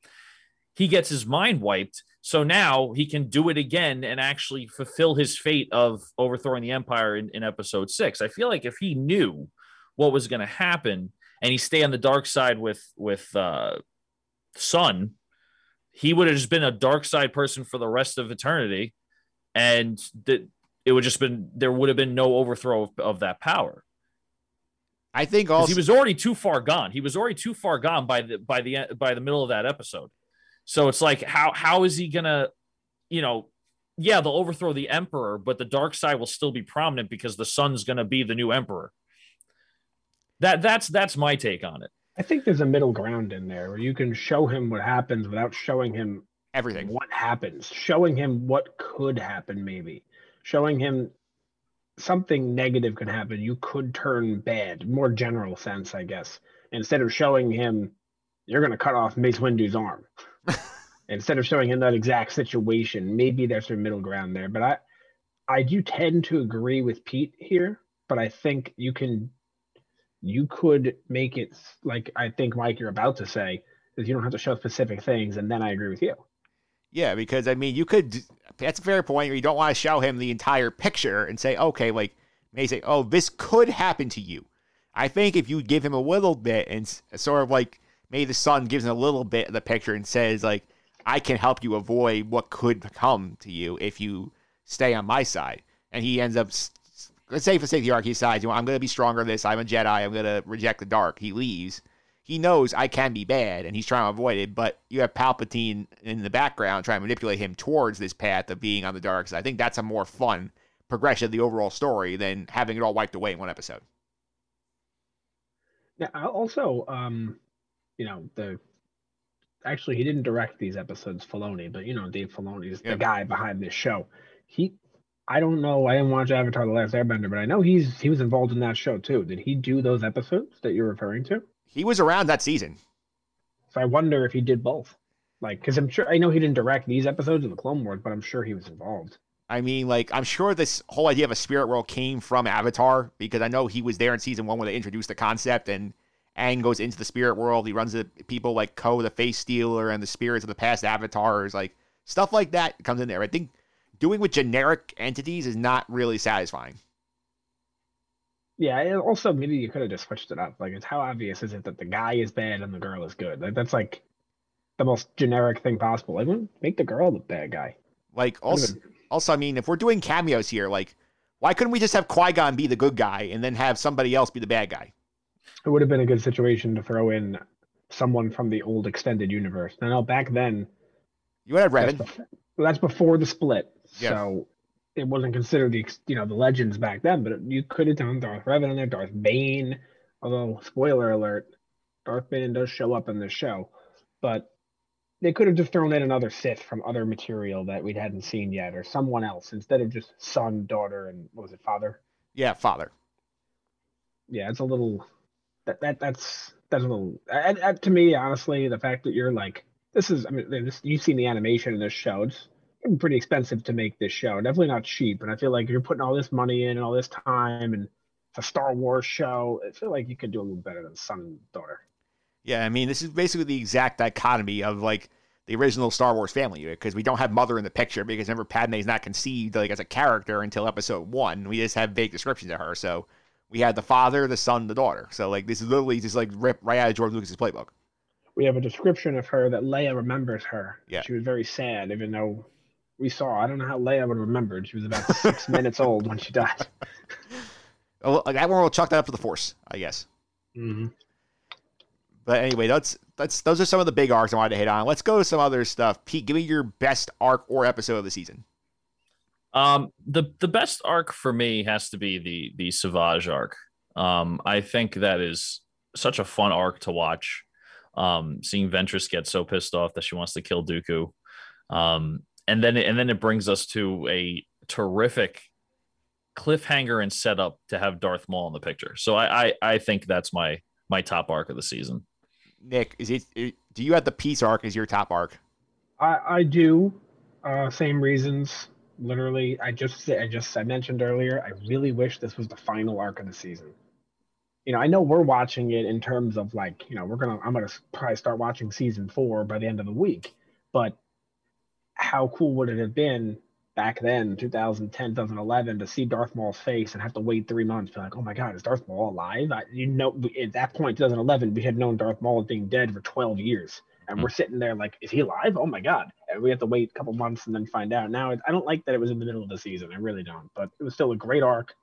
J: He gets his mind wiped. So now he can do it again and actually fulfill his fate of overthrowing the Empire in, in episode six. I feel like if he knew what was going to happen, and he stay on the dark side with with uh, Son, he would have just been a dark side person for the rest of eternity, and that it would just been there would have been no overthrow of, of that power.
A: I think also
J: he was already too far gone. He was already too far gone by the by the by the middle of that episode. So it's like how how is he gonna, you know, yeah, they'll overthrow the emperor, but the dark side will still be prominent because the Son's gonna be the new emperor. That that's that's my take on it.
K: I think there's a middle ground in there where you can show him what happens without showing him
A: everything.
K: What happens? Showing him what could happen, maybe. Showing him something negative could happen. You could turn bad, more general sense, I guess. Instead of showing him, you're going to cut off Mace Windu's arm. Instead of showing him that exact situation, maybe there's some middle ground there. But I, I do tend to agree with Pete here. But I think you can you could make it like I think Mike you're about to say is you don't have to show specific things, and then I agree with you.
A: Yeah, because I mean, you could. That's a fair point. You don't want to show him the entire picture and say, okay, like may say, oh, this could happen to you. I think if you give him a little bit and sort of like maybe the Son gives him a little bit of the picture and says like, I can help you avoid what could come to you if you stay on my side, and he ends up let's say for sake of the arc, he decides, you know, I'm going to be stronger than this. I'm a Jedi. I'm going to reject the dark. He leaves. He knows I can be bad, and he's trying to avoid it. But you have Palpatine in the background trying to manipulate him towards this path of being on the dark side. I think that's a more fun progression of the overall story than having it all wiped away in one episode.
K: Yeah. Also, um, you know, the actually he didn't direct these episodes, Filoni, but you know, Dave Filoni is the guy behind this show. He I don't know. I didn't watch Avatar: The Last Airbender, but I know he's he was involved in that show too. Did he do those episodes that you're referring to?
A: He was around that season.
K: So I wonder if he did both. Like, because I'm sure I know he didn't direct these episodes of the Clone Wars, but I'm sure he was involved.
A: I mean, like, I'm sure this whole idea of a spirit world came from Avatar because I know he was there in season one when they introduced the concept and Aang goes into the spirit world. He runs into people like Koh, the face stealer, and the spirits of the past avatars. Like, stuff like that comes in there. I think doing with generic entities is not really satisfying.
K: Yeah, also maybe you could have just switched it up. Like, it's how obvious is it that the guy is bad and the girl is good? Like, that's like the most generic thing possible. Like, make the girl the bad guy.
A: Like, also, also, I mean, if we're doing cameos here, like, why couldn't we just have Qui Gon be the good guy and then have somebody else be the bad guy?
K: It would have been a good situation to throw in someone from the old extended universe. Now, back then,
A: you had Revan.
K: That's, that's before the split. Yeah. So it wasn't considered the you know the legends back then, but you could have done Darth Revan in there, Darth Bane. Although spoiler alert, Darth Bane does show up in this show, but they could have just thrown in another Sith from other material that we hadn't seen yet, or someone else instead of just son, daughter, and what was it, father?
A: Yeah, father.
K: Yeah, it's a little that that that's that's a little and, and to me honestly the fact that you're like this is I mean this, you've seen the animation in this show it's pretty expensive to make this show. Definitely not cheap. And I feel like you're putting all this money in and all this time and it's a Star Wars show. I feel like you could do a little better than son and daughter.
A: Yeah, I mean, this is basically the exact dichotomy of like the original Star Wars family uh, because we don't have Mother in the picture because remember is not conceived like as a character until Episode One. We just have vague descriptions of her. So we had the father, the son, the daughter. So like this is literally just like ripped right out of George Lucas's playbook.
K: We have a description of her that Leia remembers her.
A: Yeah.
K: She was very sad, even though we saw. I don't know how Leia would have remembered. She was about six minutes old when she died.
A: Oh, like, that one will chalk that up to the Force, I guess.
K: Mm-hmm.
A: But anyway, that's that's those are some of the big arcs I wanted to hit on. Let's go to some other stuff. Pete, give me your best arc or episode of the season.
J: Um, the the best arc for me has to be the the Savage arc. Um, I think that is such a fun arc to watch. Um, seeing Ventress get so pissed off that she wants to kill Dooku, um, and then and then it brings us to a terrific cliffhanger and setup to have Darth Maul in the picture. So I I, I think that's my my top arc of the season.
A: Nick, is it, it do you have the peace arc as your top arc?
K: I, I do. Uh, same reasons. Literally, I just I just I mentioned earlier. I really wish this was the final arc of the season. You know, I know we're watching it in terms of like, you know, we're gonna I'm gonna probably start watching season four by the end of the week. But how cool would it have been back then, 2010, 2011, to see Darth Maul's face and have to wait three months, be like, oh my God, is Darth Maul alive? I, you know, at that point, 2011, we had known Darth Maul as being dead for 12 years. And hmm. we're sitting there like, is he alive? Oh my God. And we have to wait a couple months and then find out. Now, I don't like that it was in the middle of the season. I really don't. But it was still a great arc.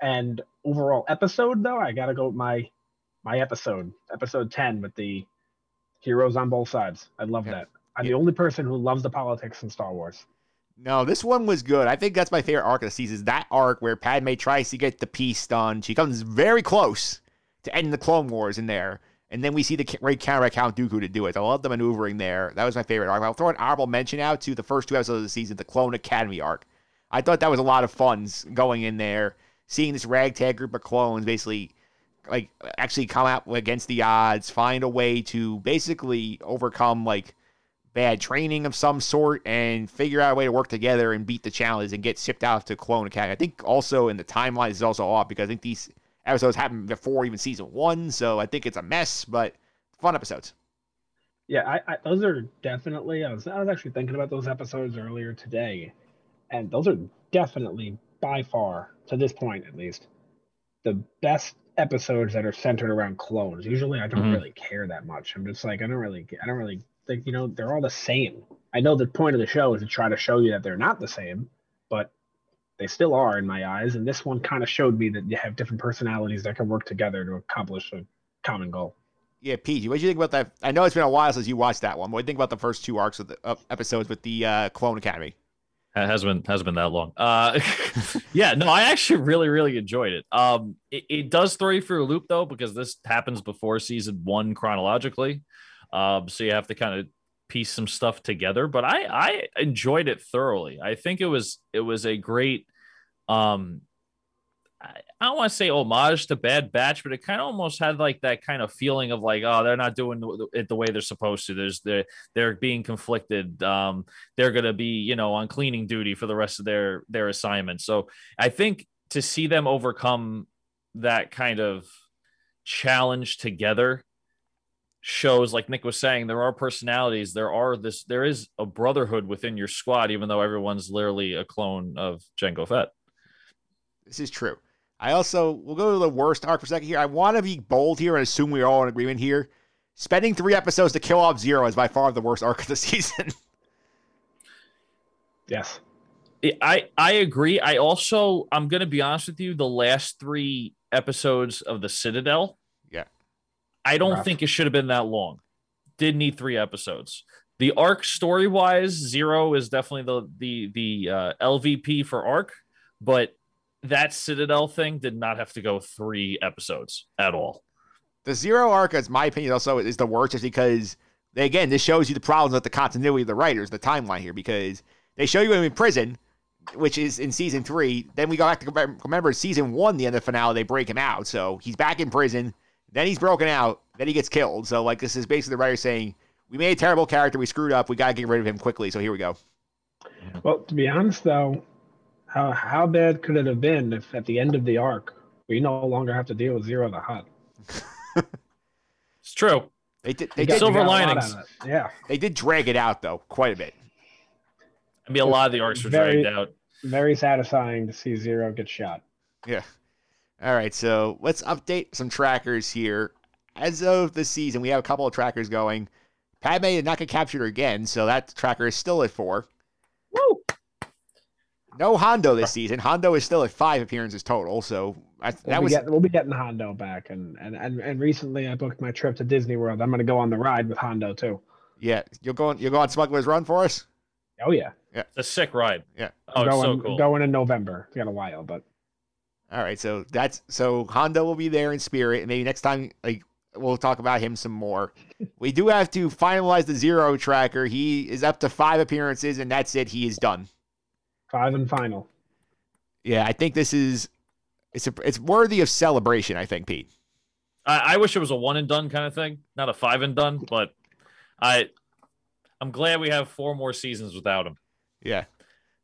K: And overall episode, though, I got to go with my, my episode, episode 10 with the heroes on both sides. I love that. I'm the only person who loves the politics in Star Wars.
A: No, this one was good. I think that's my favorite arc of the season. Is that arc where Padme tries to get the peace done. She comes very close to ending the Clone Wars in there. And then we see the right counter Count Dooku to do it. I love the maneuvering there. That was my favorite arc. I'll throw an honorable mention out to the first two episodes of the season, the Clone Academy arc. I thought that was a lot of fun going in there, seeing this ragtag group of clones basically like actually come out against the odds, find a way to basically overcome like bad training of some sort and figure out a way to work together and beat the challenge and get shipped out to Clone Academy. I think also in the timeline is also off because I think these episodes happened before even season one, so I think it's a mess, but fun episodes.
K: Yeah, I, I those are definitely. I was I was actually thinking about those episodes earlier today, and those are definitely by far to this point at least the best episodes that are centered around clones. Usually, I don't
J: Mhm.
K: really care that much. I'm just like I don't really I don't really think you know they're all the same. I know the point of the show is to try to show you that they're not the same, but they still are in my eyes. And this one kind of showed me that you have different personalities that can work together to accomplish a common goal.
A: Yeah, PG, what do you think about that? I know it's been a while since you watched that one. What do you think about the first two arcs of the uh, episodes with the uh, Clone Academy?
J: It has been has been that long. Uh, yeah, no, I actually really really enjoyed it. Um, it, it does throw you for a loop though because this happens before season one chronologically, um, so you have to kind of piece some stuff together. But I I enjoyed it thoroughly. I think it was it was a great um. I I don't want to say homage to Bad Batch, but it kind of almost had like that kind of feeling of like, oh, they're not doing it the way they're supposed to. There's they're they're being conflicted. Um, they're gonna be you know on cleaning duty for the rest of their their assignment. So I think to see them overcome that kind of challenge together shows like Nick was saying there are personalities there are this there is a brotherhood within your squad even though everyone's literally a clone of Jango Fett.
A: This is true. I also we'll go to the worst arc for a second here. I want to be bold here and assume we're all in agreement here. Spending three episodes to kill off Ziro is by far the worst arc of the season.
K: Yes.
J: I I agree. I also I'm gonna be honest with you. The last three episodes of the Citadel,
A: yeah,
J: I don't
A: Rough.
J: think it should have been that long. Did need three episodes. The arc story wise, Ziro is definitely the the the uh, LVP for arc, but that Citadel thing did not have to go three episodes at all.
A: The Ziro arc, as my opinion, also is the worst, just because again, this shows you the problems with the continuity of the writers, the timeline here, because they show you him in prison, which is in season three. Then we go back to remember- remember season one, the end of the finale, they break him out, so he's back in prison. Then he's broken out. Then he gets killed. So like this is basically the writer saying, "We made a terrible character. We screwed up. We got to get rid of him quickly." So here we go.
K: Well, to be honest, though, how how bad could it have been if at the end of the arc we no longer have to deal with Ziro the Hutt?
J: It's true.
A: They did. They
K: You
A: did.
K: got-
J: Silver
K: got
J: linings.
K: out of it. Yeah,
A: They did drag it out though, quite a bit.
J: I mean, a lot of the arcs were
K: Very-
J: dragged out.
K: very satisfying to see Ziro get shot.
A: Yeah. All right, so let's update some trackers here. As of the season, we have a couple of trackers going. Padme did not get captured again, so that tracker is still at four.
J: Woo!
A: No Hondo this season. Hondo is still at five appearances total, so I,
K: We'll,
A: that
K: be
A: was
K: get- we'll be getting Hondo back, and, and and and recently I booked my trip to Disney World. I'm going to go on the ride with Hondo too.
A: yeah. You'll go on, you'll go on Smuggler's Run for us.
K: Oh yeah, yeah.
J: It's a sick ride.
A: Yeah.
J: Oh, it's
K: going
J: so cool.
K: going in November. It's got a while, but
A: All right, so that's so Hondo will be there in spirit, and maybe next time, like we'll talk about him some more. we do have to finalize the Ziro tracker. He is up to five appearances, and that's it. He is done.
K: Five and final.
A: Yeah, I think this is it's a, it's worthy of celebration. I think Pete.
J: I, I wish it was a one and done kind of thing, not a five and done. But I, I'm glad we have four more seasons without him.
A: Yeah,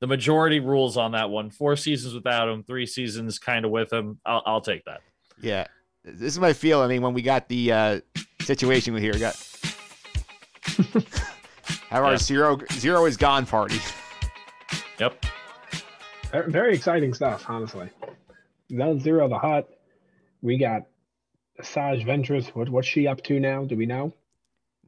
J: The majority rules on that one. Four seasons without him, three seasons kind of with him. I'll, I'll take that.
A: yeah. This is my feel. I mean, when we got the uh, situation with here, we got have our Ziro Ziro is gone party.
J: Yep.
K: Very- exciting stuff, honestly. Zone Ziro, the Hutt. We got Asajj Ventress. What what's she up to now? Do we know?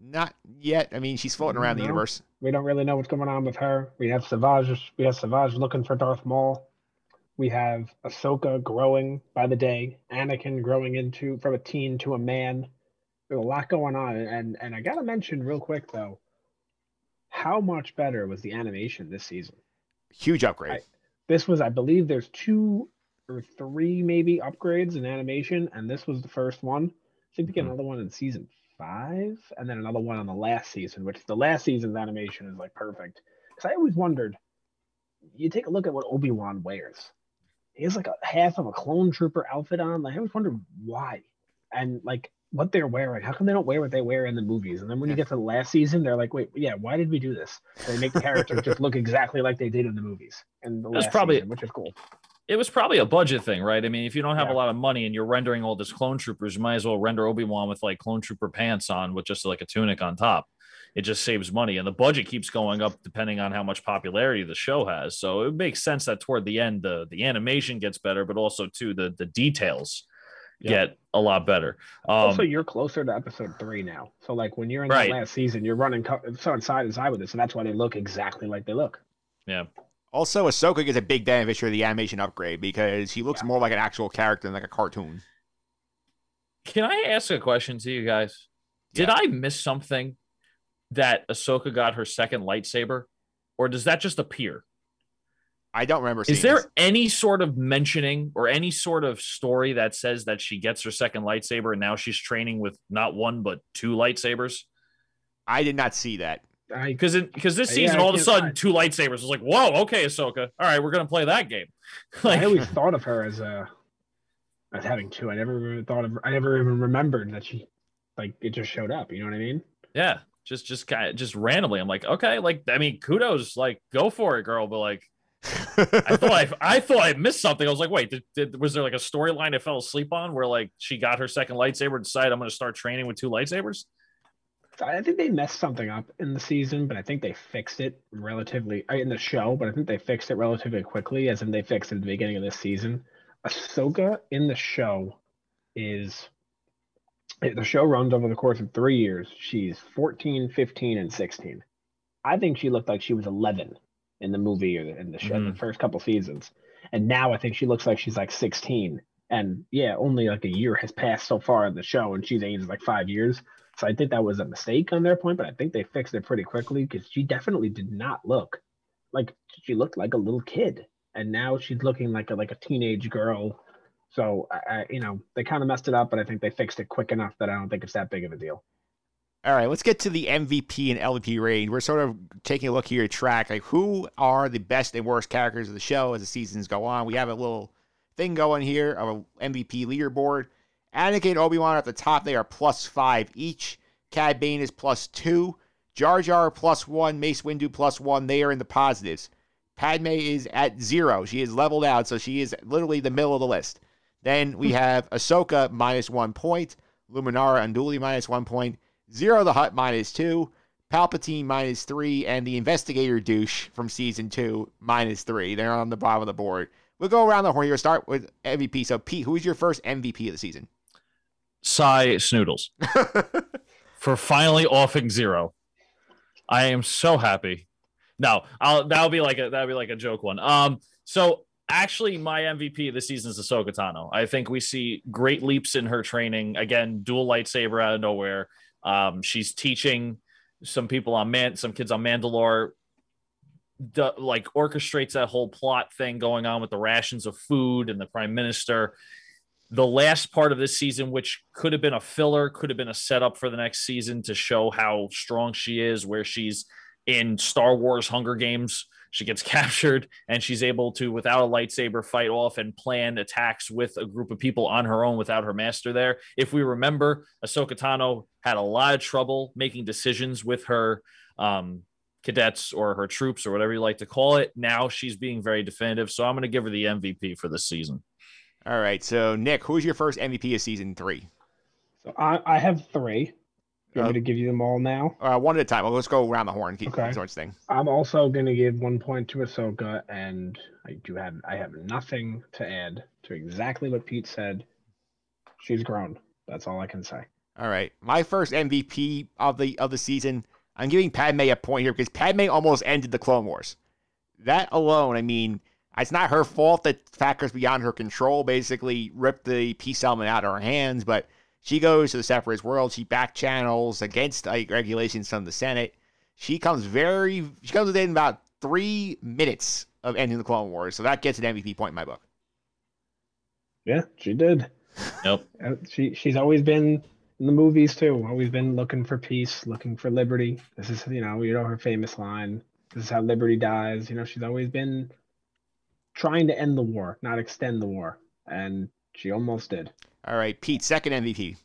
A: Not yet. I mean, she's floating around the universe.
K: We don't really know what's going on with her. We have Savage. We have Savage looking for Darth Maul. We have Ahsoka growing by the day. Anakin growing into from a teen to a man. There's a lot going on, and and I gotta mention real quick though, how much better was the animation this season?
A: Huge upgrade.
K: This was, I believe, there's two or three maybe upgrades in animation, and this was the first one. I think we get hmm. another one in season five, and then another one on the last season, which the last season's animation is like perfect. Because I always wondered, you take a look at what Obi Wan wears. He has like a half of a clone trooper outfit on. Like, I always wondered why, and like what they're wearing. How come they don't wear what they wear in the movies? And then when you get to the last season, they're like, wait, yeah, why did we do this? They make the characters just look exactly like they did in the movies. And the
J: was
K: last
J: probably-
K: season, which is cool.
J: It was probably a budget thing, right? I mean, if you don't have
K: Yeah.
J: a lot of money and you're rendering all this clone troopers, you might as well render Obi Wan with like clone trooper pants on with just like a tunic on top. It just saves money, and the budget keeps going up depending on how much popularity the show has. So it makes sense that toward the end, the the animation gets better, but also too the the details
K: Yeah.
J: get a lot better. Um,
K: also, you're closer to episode three now. So, like, when you're in
J: Right.
K: that last season, you're running co- so side to side with this, and that's why they look exactly like they look.
J: yeah,
A: Also, Ahsoka gets a big beneficiary of the animation upgrade because she looks more like an actual character than like a cartoon.
J: Can I ask a question to you guys? Did
A: Yeah.
J: I miss something that Ahsoka got her second lightsaber, or does that just appear?
A: I don't remember seeing
J: Is there
A: this.
J: any sort of mentioning or any sort of story that says that she gets her second lightsaber and now she's training with not one but two lightsabers?
A: I did not see that.
J: Because because this season,
K: I
J: all of a sudden,
K: find-
J: two lightsabers was like, whoa, okay, Ahsoka, all right, we're gonna play that game. like,
K: I always thought of her as a as having two. I never even thought of. I never even remembered that she like it just showed up. You know what I mean?
J: yeah, just just kind of just randomly, I'm like, okay, like I mean, kudos, like go for it, girl, but like. I thought I, I thought I missed something. I was like, wait, did, did was there like a storyline I fell asleep on where like she got her second lightsaber and decided I'm going to start training with two lightsabers?
K: I think they messed something up in the season, but I think they fixed it relatively in the show. But I think they fixed it relatively quickly, as in they fixed it at the beginning of this season. Ahsoka in the show is the show runs over the course of three years. She's 14, 15, and 16. I think she looked like she was 11 in the movie or in the show, in the mm-hmm. first couple seasons. And now I think she looks like she's like 16. And yeah, only like a year has passed so far in the show, and she's aged like five years. So I think that was a mistake on their point, but I think they fixed it pretty quickly because she definitely did not look like she looked like a little kid, and now she's looking like a like a teenage girl. So I, I you know they kind of messed it up, but I think they fixed it quick enough that I don't think it's that big of a deal.
A: All right, let's get to the MVP and LVP range. We're sort of taking a look here at track, like who are the best and worst characters of the show as the seasons go on. We have a little thing going here of a MVP leaderboard. Anakin and Obi-Wan at the top. They are plus five each. Cad Bane is plus two. Jar Jar plus one. Mace Windu plus one. They are in the positives. Padme is at zero. She is leveled out, so she is literally the middle of the list. Then we hmm. have Ahsoka minus one point. Luminara Unduli minus one point. Ziro the Hutt minus two, Palpatine minus three, and the Investigator douche from season two minus three. They're on the bottom of the board. We'll go around the horn here. Start with MVP. So, Pete, who is your first MVP of the season?
J: Sy Snootles for finally offing Ziro. I am so happy. No, I'll that'll be like a that'll be like a joke one. Um, so actually, my MVP of the season is Ahsoka Tano. I think we see great leaps in her training. Again, dual lightsaber out of nowhere. Um, she's teaching some people on man, some kids on Mandalore like orchestrates that whole plot thing going on with the rations of food and the prime minister. The last part of this season, which could have been a filler, could have been a setup for the next season to show how strong she is, where she's in Star Wars Hunger Games. She gets captured and she's able to, without a lightsaber, fight off and plan attacks with a group of people on her own without her master there. If we remember, Ahsoka Tano had a lot of trouble making decisions with her um, cadets or her troops or whatever you like to call it. Now she's being very definitive. So I'm going to give her the MVP for this season.
A: All right. So, Nick, who's your first MVP of season three?
K: So I, I have three. You want
A: Uh,
K: me to give you them all now?
A: Uh, one at a time. Well, let's go around the horn. Keep
K: Okay.
A: sorts thing.
K: I'm also going to give one point to Ahsoka, and I do have I have nothing to add to exactly what Pete said. She's grown. That's all I can say.
A: All right. My first MVP of the of the season. I'm giving Padme a point here because Padme almost ended the Clone Wars. That alone, I mean, it's not her fault that factors beyond her control basically ripped the peace element out of her hands, but she goes to the separatist world. She back channels against like, regulations from the Senate. She comes very. She comes within about three minutes of ending the Clone Wars, so that gets an MVP point in my book.
K: Yeah, she did.
J: Yep.
K: Uh, She she's always been in the movies too. Always been looking for peace, looking for liberty. This is you know you know her famous line. This is how liberty dies. You know she's always been trying to end the war, not extend the war, and she almost did.
A: All right, Pete, second MVP.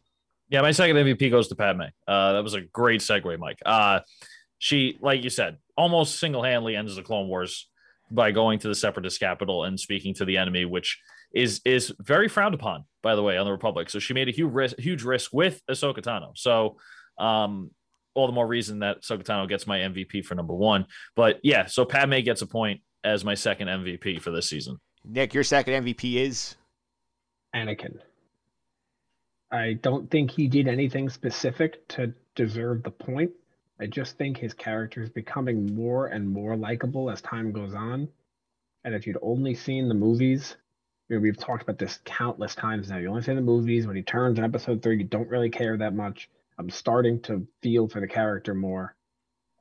J: Yeah, my second MVP goes to Padme. Uh, that was a great segue, Mike. Uh, she, like you said, almost single handedly ends the Clone Wars by going to the Separatist capital and speaking to the enemy, which is is very frowned upon, by the way, on the Republic. So she made a huge risk, huge risk with Ahsoka Tano. So, um, all the more reason that Ahsoka gets my MVP for number one. But yeah, so Padme gets a point as my second MVP for this season.
A: Nick, your second MVP is
K: Anakin. I don't think he did anything specific to deserve the point. I just think his character is becoming more and more likable as time goes on. And if you'd only seen the movies, know, we've talked about this countless times now. You only see the movies. When he turns in episode three, you don't really care that much. I'm starting to feel for the character more.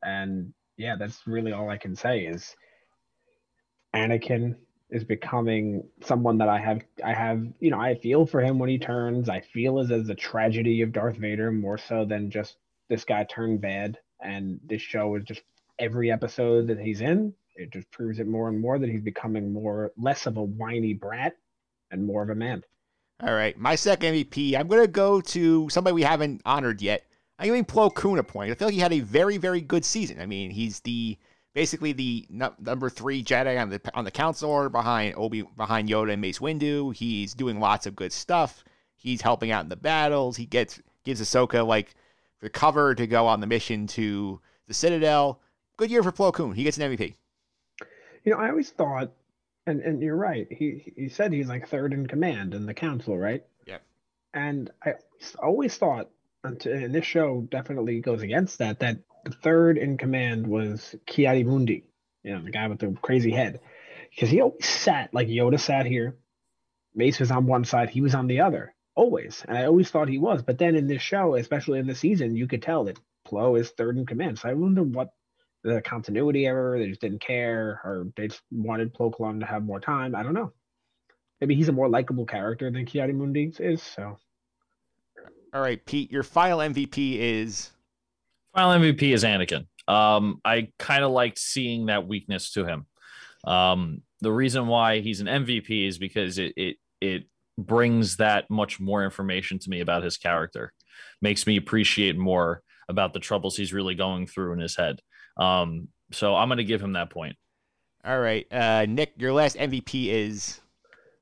K: And yeah, that's really all I can say is Anakin is becoming someone that I have I have you know I feel for him when he turns. I feel as as a tragedy of Darth Vader more so than just this guy turned bad. And this show is just every episode that he's in, it just proves it more and more that he's becoming more less of a whiny brat and more of a man.
A: All right, my second MVP. I'm gonna go to somebody we haven't honored yet. I'm giving Plo Koon a point. I feel like he had a very, very good season. I mean, he's the basically the nu- number three Jedi on the on the Council Order behind Obi behind Yoda and Mace Windu. He's doing lots of good stuff. He's helping out in the battles. He gets gives Ahsoka like the cover to go on the mission to the Citadel. Good year for Plo Koon. He gets an MVP.
K: You know, I always thought, and and you're right. He he said he's like third in command in the council, right?
A: Yep.
K: And I always thought, until- and this show definitely goes against that, that the third in command was Ki-Adi-Mundi, you know, the guy with the crazy head, because he always sat like Yoda sat here, Mace was on one side, he was on the other, always, and I always thought he was. But then in this show, especially in the season, you could tell that Plo is third in command. So I wonder what the continuity error, they just didn't care, or they just wanted Plo Koon to have more time. I don't know. Maybe he's a more likable character than Ki-Adi-Mundi is. So
A: All right, Pete, your final MVP is
J: Final MVP is Anakin. Um, I kind of liked seeing that weakness to him. Um, the reason why he's an MVP is because it it it brings that much more information to me about his character, makes me appreciate more about the troubles he's really going through in his head. Um, so I'm going to give him that point.
A: all right. Uh, Nick, your last MVP is.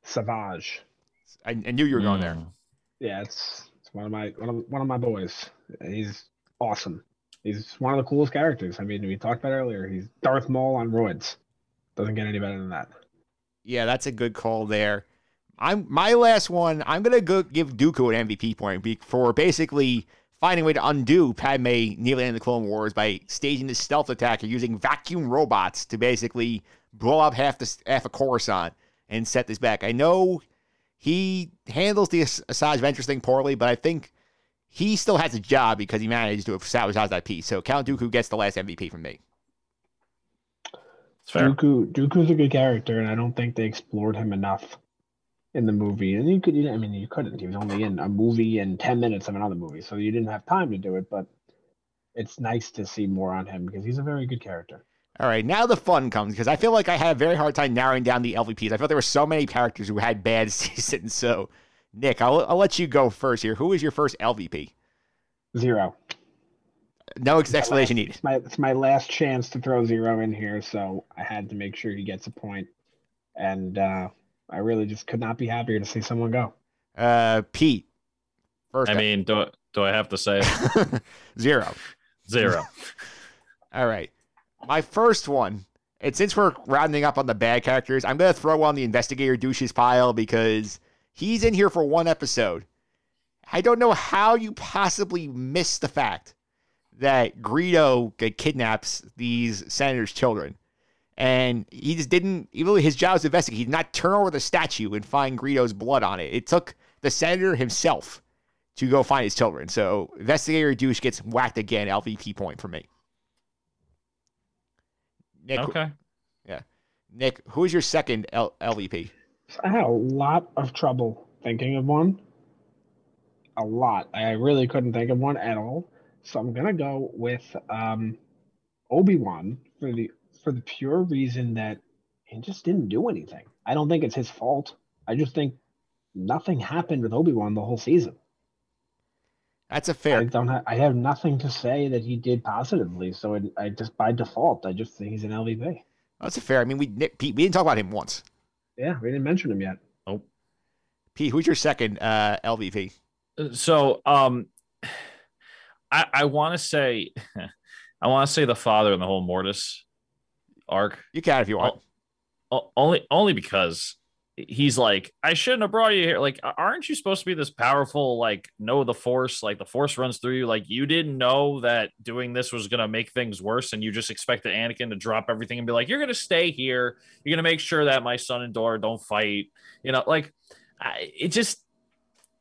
K: Savage.
A: I, I knew you were going there.
J: Mm.
K: Yeah, it's it's one of my one of, one of my boys. He's awesome. He's one of the coolest characters. I mean, we talked about earlier. He's Darth Maul on roids. Doesn't get any better than that.
A: Yeah, that's a good call there. I'm my last one. I'm gonna go give Dooku an MVP point for basically finding a way to undo Padme nearly in the Clone Wars by staging this stealth attack or using vacuum robots to basically blow up half the half of Coruscant and set this back. I know he handles the As- Asajj Ventress thing poorly, but I think he still has a job because he managed to sabotage that peace. So Count Dooku gets the last MVP from me.
J: It's fair.
K: Dooku Dooku's a good character, and I don't think they explored him enough in the movie. And you could, you, I mean, you couldn't. He was only in a movie and ten minutes of another movie, so you didn't have time to do it. But it's nice to see more on him because he's a very good character.
A: All right, now the fun comes because I feel like I had a very hard time narrowing down the LVPs. I felt there were so many characters who had bad seasons. So, Nick, I'll, I'll let you go first here. Who is your first LVP?
K: Ziro.
A: No explanation needed.
K: It's my it's my last chance to throw Ziro in here, so I had to make sure he gets a point. And uh, I really just could not be happier to see someone go.
A: Uh, Pete. First,
J: I mean, do do I have to say it?
A: Ziro.
J: Ziro?
A: All right. My first one, and since we're rounding up on the bad characters, I'm going to throw on the investigator douches pile because he's in here for one episode. I don't know how you possibly miss the fact that Greedo kidnaps these senators' children. And he just didn't, even his job is to investigate, he did not turn over the statue and find Greedo's blood on it. It took the senator himself to go find his children. So investigator douche gets whacked again, LVP point for me. Nick,
J: Okay.
A: yeah. Nick, who is your second L- LVP?
K: I had a lot of trouble thinking of one. A lot. I really couldn't think of one at all. So I'm gonna go with um, Obi Wan for the for the pure reason that he just didn't do anything. I don't think it's his fault. I just think nothing happened with Obi Wan the whole season.
A: That's a fair.
K: don't. Ha- I have nothing to say that he did positively. So it, I just by default, I just think he's an LVP.
A: That's a fair. I mean, we Nick, Pete, we didn't talk about him once.
K: Yeah, we didn't mention him yet.
A: Oh, Pete, who's your second uh, LVP?
J: So, um, I I want to say, I want to say the father in the whole Mortis arc.
A: You can if you want.
J: O- only only because he's like i shouldn't have brought you here. Like aren't you supposed to be this powerful like know the force? Like the force runs through you. Like you didn't know that doing this was to make things worse and you just expected anakin to drop everything and be like you're to stay here. You're to make sure that my son and daughter don't fight. You know like I, it just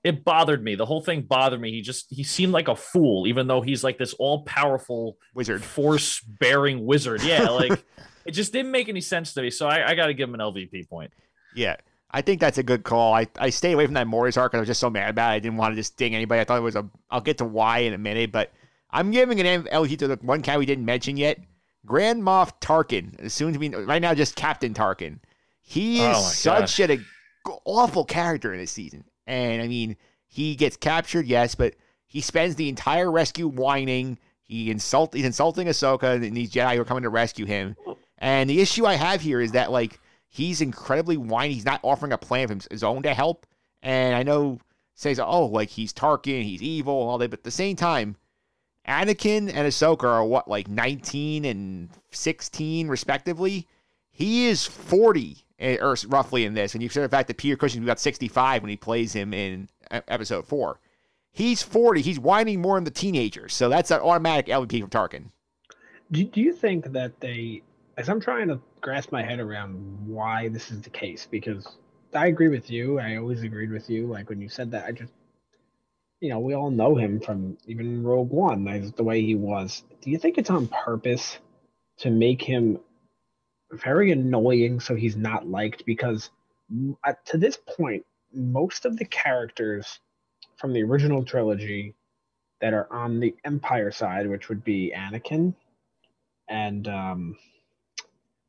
J: it bothered me. The whole thing bothered me. He just he seemed like a fool even though he's like this all-powerful
A: Wizard.
J: force bearing wizard. Yeah like it just didn't make any sense to me so i, I got to give him an lvp point
A: Yeah. I think that's a good call. I, I stayed away from that Mortis arc 'cause I was just so mad about it. I didn't want to just ding anybody. I thought it was a. I'll get to why in a minute, but I'm giving an LG to the one guy we didn't mention yet. Grand Moff Tarkin, As soon to be right now just Captain Tarkin. He
J: Oh
A: is
J: my
A: such an awful character in this season, and I mean he gets captured, yes, but he spends the entire rescue whining. He insult he's insulting Ahsoka and these Jedi who are coming to rescue him. And the issue I have here is that like he's incredibly whiny. He's not offering a plan of his, own to help. And I know says, oh, like he's Tarkin, he's evil and all that, but at the same time, Anakin and Ahsoka are what, like 19 and 16 respectively. He is 40 eh, or roughly in this, and you consider the fact that Peter Cushing's got 65 when he plays him in episode four. He's 40. He's whining more than the teenagers, so that's an automatic LVP from Tarkin.
K: Do, do you think that they, as I'm trying to grasp my head around why this is the case, because I agree with you. I always agreed with you. Like when you said that, I just, you know, we all know him from even Rogue One, as the way he was. Do you think it's on purpose to make him very annoying so he's not liked? Because to this point, most of the characters from the original trilogy that are on the Empire side, which would be Anakin and um,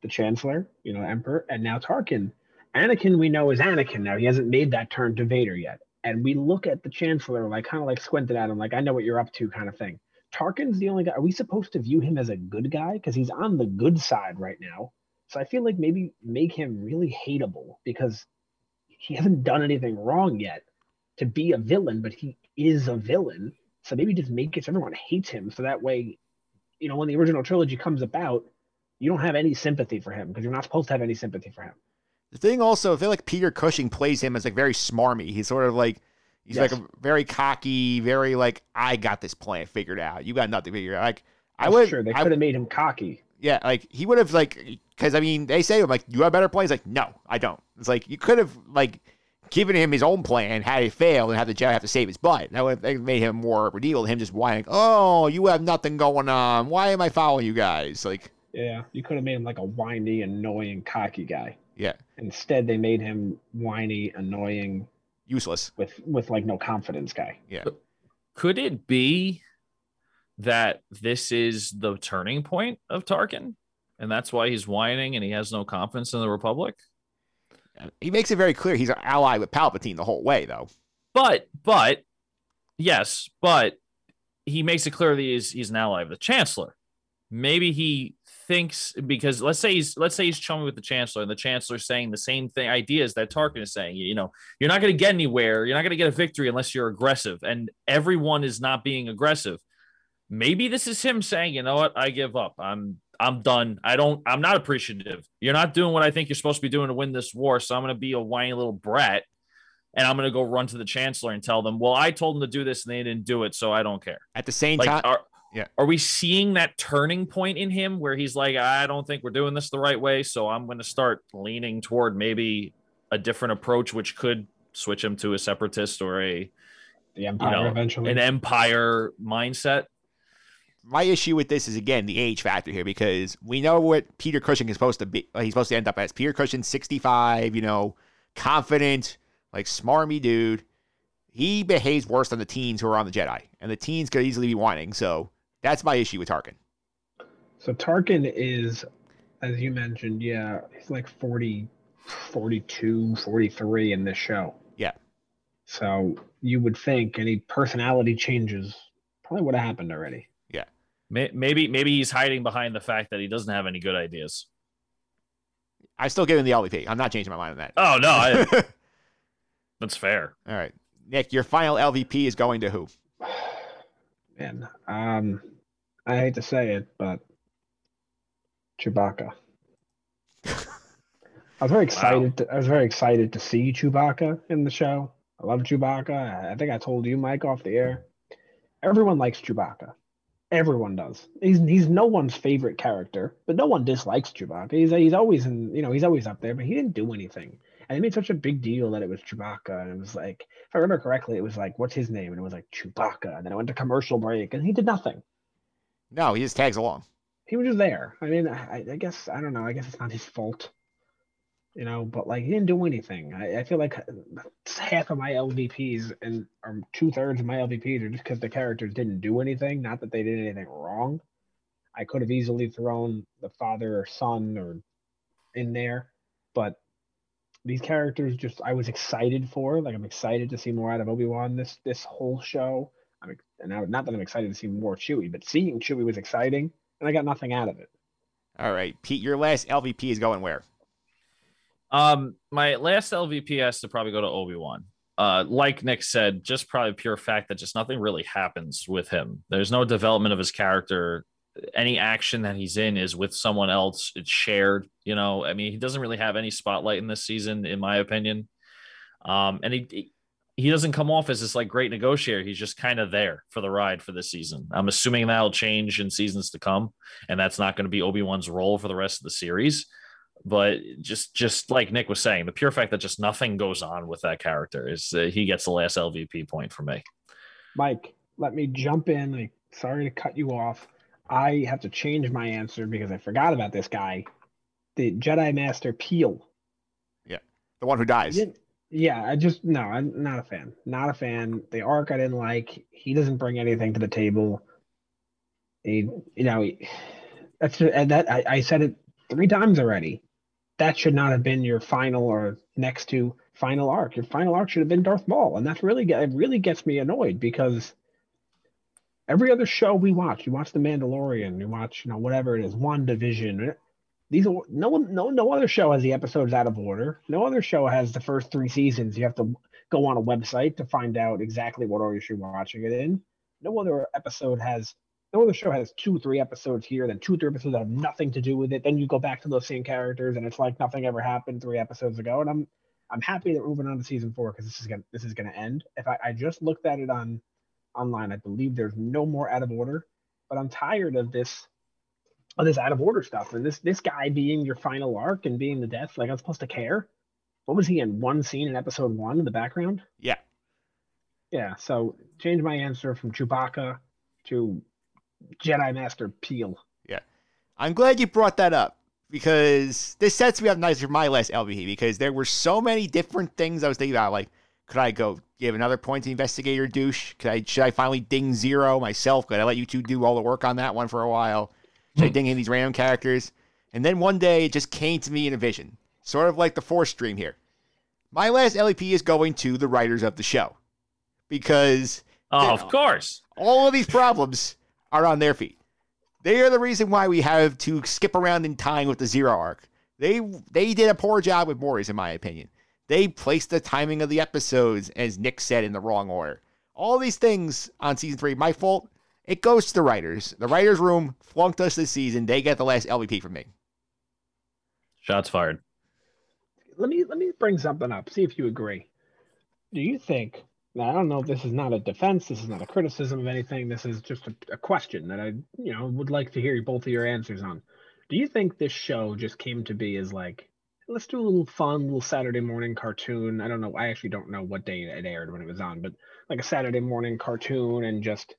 K: the Chancellor, you know, Emperor, and now Tarkin. Anakin, we know is Anakin now. He hasn't made that turn to Vader yet. And we look at the Chancellor like kind of like squinted at him, like I know what you're up to, kind of thing. Tarkin's the only guy. Are we supposed to view him as a good guy because he's on the good side right now? So I feel like maybe make him really hateable because he hasn't done anything wrong yet to be a villain, but he is a villain. So maybe just make it so everyone hates him. So that way, you know, when the original trilogy comes about, you don't have any sympathy for him because you're not supposed to have any sympathy for him.
A: The thing also, I feel like Peter Cushing plays him as like very smarmy. He's sort of like he's
K: Yes.
A: like a very cocky, very like I got this plan figured out. You got nothing figured out. Like I would,
K: Sure, they could have made him cocky.
A: yeah, like he would have like because I mean they say like you have better plans. Like no, I don't. It's like you could have like given him his own plan had it failed and had the Jedi have to save his butt. That would have made him more redeemable. Him just whining, oh, you have nothing going on. Why am I following you guys? Like
K: Yeah, you could have made him like a whiny, annoying, cocky guy.
A: yeah,
K: Instead, they made him whiny, annoying,
A: useless.
K: with with like no confidence guy.
A: Yeah.
J: Could it be that this is the turning point of Tarkin? And that's why he's whining and he has no confidence in the Republic?
A: He makes it very clear he's an ally with Palpatine the whole way, though.
J: But, but, yes, but he makes it clear that he's, he's an ally of the Chancellor. Maybe he thinks because let's say he's let's say he's chummy with the chancellor and the chancellor's saying the same thing ideas that Tarkin is saying. You know, you're not going to get anywhere. You're not going to get a victory unless you're aggressive, and everyone is not being aggressive. Maybe this is him saying, you know what, I give up. I'm I'm done. I don't. I'm not appreciative. You're not doing what I think you're supposed to be doing to win this war. So I'm going to be a whiny little brat, and I'm going to go run to the chancellor and tell them, well, I told them to do this and they didn't do it, so I don't care.
A: At the same
J: Like,
A: time, yeah.
J: are we seeing that turning point in him where he's like, I don't think we're doing this the right way, so I'm going to start leaning toward maybe a different approach, which could switch him to a separatist or a
K: The
J: you
K: Empire
J: know
K: eventually.
J: an empire mindset.
A: my issue with this is again the age factor here because we know what Peter Cushing is supposed to be. uh, He's supposed to end up as Peter Cushing, sixty-five. You know, confident, like smarmy dude. He behaves worse than the teens who are on the Jedi, and the teens could easily be whining. So that's my issue with Tarkin.
K: So Tarkin is, as you mentioned, yeah, he's like 40, 42, 43 in this show.
A: Yeah.
K: So you would think any personality changes probably would have happened already.
J: Yeah. Maybe maybe he's hiding behind the fact that he doesn't have any good ideas.
A: I still give him the LVP. I'm not changing my mind on that.
J: Oh no, I, that's fair.
A: All right, Nick, your final LVP is going to who?
K: Man, um, I hate to say it, but Chewbacca. I was very excited. To, I was very excited to see Chewbacca in the show. I love Chewbacca. I- I think I told you, Mike, off the air. Everyone likes Chewbacca. Everyone does. He's he's no one's favorite character, but no one dislikes Chewbacca. He's he's always in you know he's always up there, but he didn't do anything. And they made such a big deal that it was Chewbacca, and it was like if I remember correctly, it was like what's his name, and it was like Chewbacca, and then it went to commercial break, and he did nothing.
A: No, he just tags along.
K: He was just there. I mean, I, I guess I don't know. I guess it's not his fault, you know. But like, he didn't do anything. I, I feel like half of my LVPs and or two thirds of my LVPs are just because the characters didn't do anything. Not that they did anything wrong. I could have easily thrown the father or son or in there, but these characters just I was excited for. Like I'm excited to see more out of Obi Wan this this whole show. I'm and now not that I'm excited to see more Chewy, but seeing Chewy was exciting, and I got nothing out of it.
A: All right, Pete, your last LVP is going where?
J: Um, my last LVP has to probably go to Obi Wan. Uh, like Nick said, just probably pure fact that just nothing really happens with him. There's no development of his character. Any action that he's in is with someone else. It's shared. You know, I mean, he doesn't really have any spotlight in this season, in my opinion. Um, and he he doesn't come off as this like great negotiator. He's just kind of there for the ride for this season. I'm assuming that'll change in seasons to come, and that's not going to be Obi Wan's role for the rest of the series but just just like Nick was saying, the pure fact that just nothing goes on with that character is uh, he gets the last LVP point for me.
K: Mike, let me jump in. Like, sorry to cut you off. I have to change my answer because I forgot about this guy, the Jedi Master Piell.
A: Yeah, the one who dies.
K: Didn't- Yeah, I just no, I'm not a fan. Not a fan. The arc I didn't like. He doesn't bring anything to the table. He, you know, he, that's and that I, I said it three times already. That should not have been your final or next to final arc. Your final arc should have been Darth Maul, and that's really it. Really gets me annoyed because every other show we watch, you watch The Mandalorian, you watch you know whatever it is, WandaVision. These are no one, no, no other show has the episodes out of order. No other show has the first three seasons. You have to go on a website to find out exactly what order you're watching it in. no other episode has no other show has two, three episodes here, then two, three episodes that have nothing to do with it. Then you go back to those same characters, and it's like nothing ever happened three episodes ago. And I'm I'm happy that we're moving on to season four because this is gonna this is gonna end. If I, I just looked at it on online, I believe there's no more out of order. But I'm tired of this of this out of order stuff and this this guy being your final arc and being the death. Like I'm supposed to care. What was he in one scene in episode one in the background?
A: Yeah.
K: Yeah. So change my answer from Chewbacca to Jedi Master Piell.
A: Yeah. I'm glad you brought that up because this sets me up nice for my last LVP because there were so many different things I was thinking about. Like, could I go give another point to investigator douche? Could I should I finally ding Ziro myself? Could I let you two do all the work on that one for a while? Ding in these random characters? And then one day it just came to me in a vision, sort of like the Force stream here. My last LEP is going to the writers of the show because
J: Oh, of course.
A: all of these problems are on their feet. They are the reason why we have to skip around in time with the Ziro arc. They they did a poor job with Mortis, in my opinion. They placed the timing of the episodes, as Nick said, in the wrong order. All these things on season three, my fault. It goes to the writers. The writers' room flunked us this season. They get the last LVP from me.
J: Shots fired.
K: Let me let me bring something up. See if you agree. Do you think? Now I don't know if this is not a defense. This is not a criticism of anything. This is just a, a question that I you know would like to hear both of your answers on. Do you think this show just came to be as like let's do a little fun little Saturday morning cartoon? I don't know. I actually don't know what day it aired when it was on, but like a Saturday morning cartoon and just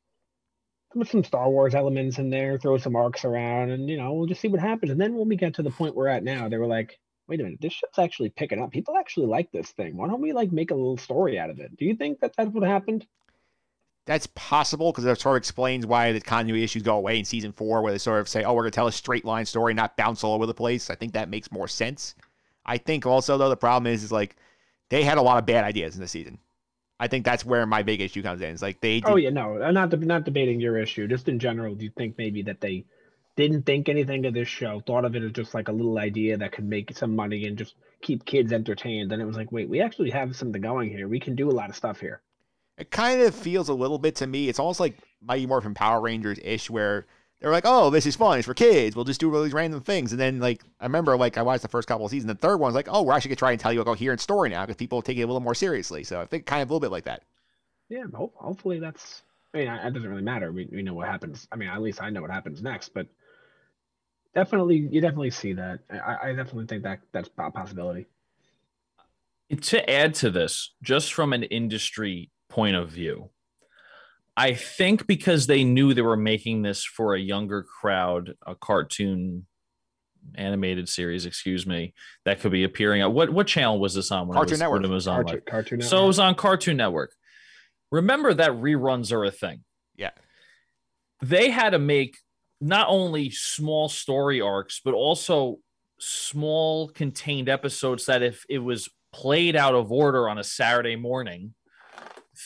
K: with some Star Wars elements in there, throw some arcs around, and you know, we'll just see what happens. And then when we get to the point we're at now, they were like, wait a minute, this show's actually picking up. People actually like this thing. Why don't we like make a little story out of it? Do you think that that's what happened?
A: That's possible because it sort of explains why the continuity issues go away in season four, where they sort of say, "Oh, we're to tell a straight line story, not bounce all over the place." I think that makes more sense. I think also though the problem is is like they had a lot of bad ideas in the season. I think that's where my big issue comes in. It's like they. Did,
K: Oh yeah, no, I'm not not debating your issue. Just in general, do you think maybe that they didn't think anything of this show, thought of it as just like a little idea that could make some money and just keep kids entertained, and it was like, wait, we actually have something going here. We can do a lot of stuff here.
A: It kind of feels a little bit to me. It's almost like Mighty Morphin Power Rangers ish, where they're like, "Oh, this is fun. It's for kids. We'll just do all these random things." And then, like, I remember, like, I watched the first couple of seasons. The third one's like, "Oh, we're actually gonna try and tell you a coherent story now because people take it a little more seriously." So I think kind of a little bit like that.
K: Yeah, ho- hopefully that's. I mean, it doesn't really matter. We we know what happens. I mean, at least I know what happens next. But definitely, you definitely see that. I, I definitely think that that's a possibility.
J: to add to this, just from an industry point of view, I think because they knew they were making this for a younger crowd, a cartoon animated series, excuse me, that could be appearing at what what channel was this on when
A: Cartoon
J: it was,
A: Network.
J: when it was on?
K: Cartoon,
J: like-
K: Cartoon
J: So it was on Cartoon Network. Remember that reruns are a thing.
A: Yeah.
J: They had to make not only small story arcs, but also small contained episodes that if it was played out of order on a Saturday morning,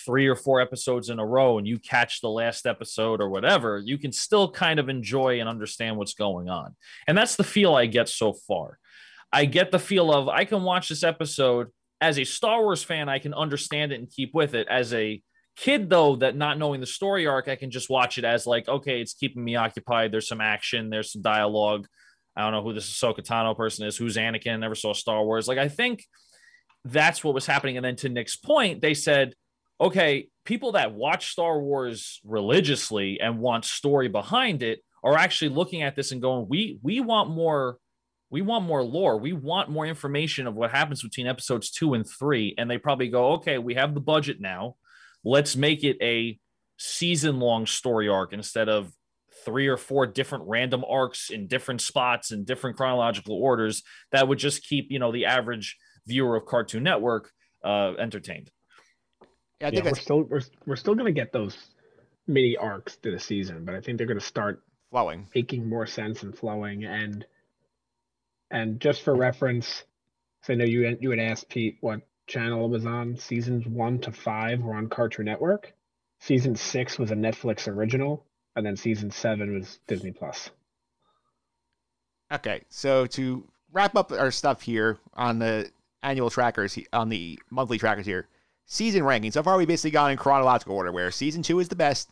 J: three or four episodes in a row, and you catch the last episode or whatever, you can still kind of enjoy and understand what's going on. And that's the feel I get so far. I get the feel of I can watch this episode as a Star Wars fan, I can understand it and keep with it. As a kid, though, that not knowing the story arc, I can just watch it as like, okay, it's keeping me occupied. There's some action, there's some dialogue. I don't know who this Ahsoka Tano person is, who's Anakin, never saw Star Wars. Like, I think that's what was happening. And then to Nick's point, they said, okay, people that watch Star Wars religiously and want story behind it are actually looking at this and going, we we want more we want more lore. We want more information of what happens between episodes two and three. And they probably go, okay, we have the budget now. Let's make it a season long story arc instead of three or four different random arcs in different spots in different chronological orders that would just keep, you know, the average viewer of Cartoon Network uh, entertained.
A: Yeah, I
K: Yeah,
A: think
K: we're still we're we're still gonna get those mini arcs to the season, but I think they're gonna start
A: flowing.
K: making more sense and flowing and and just for reference, so I know you you had asked Pete what channel it was on. Seasons one to five were on Cartoon Network. Season six was a Netflix original, and then season seven was Disney Plus.
A: Okay, so to wrap up our stuff here on the annual trackers, on the monthly trackers here, season ranking. So far, we've basically gone in chronological order, where season two is the best,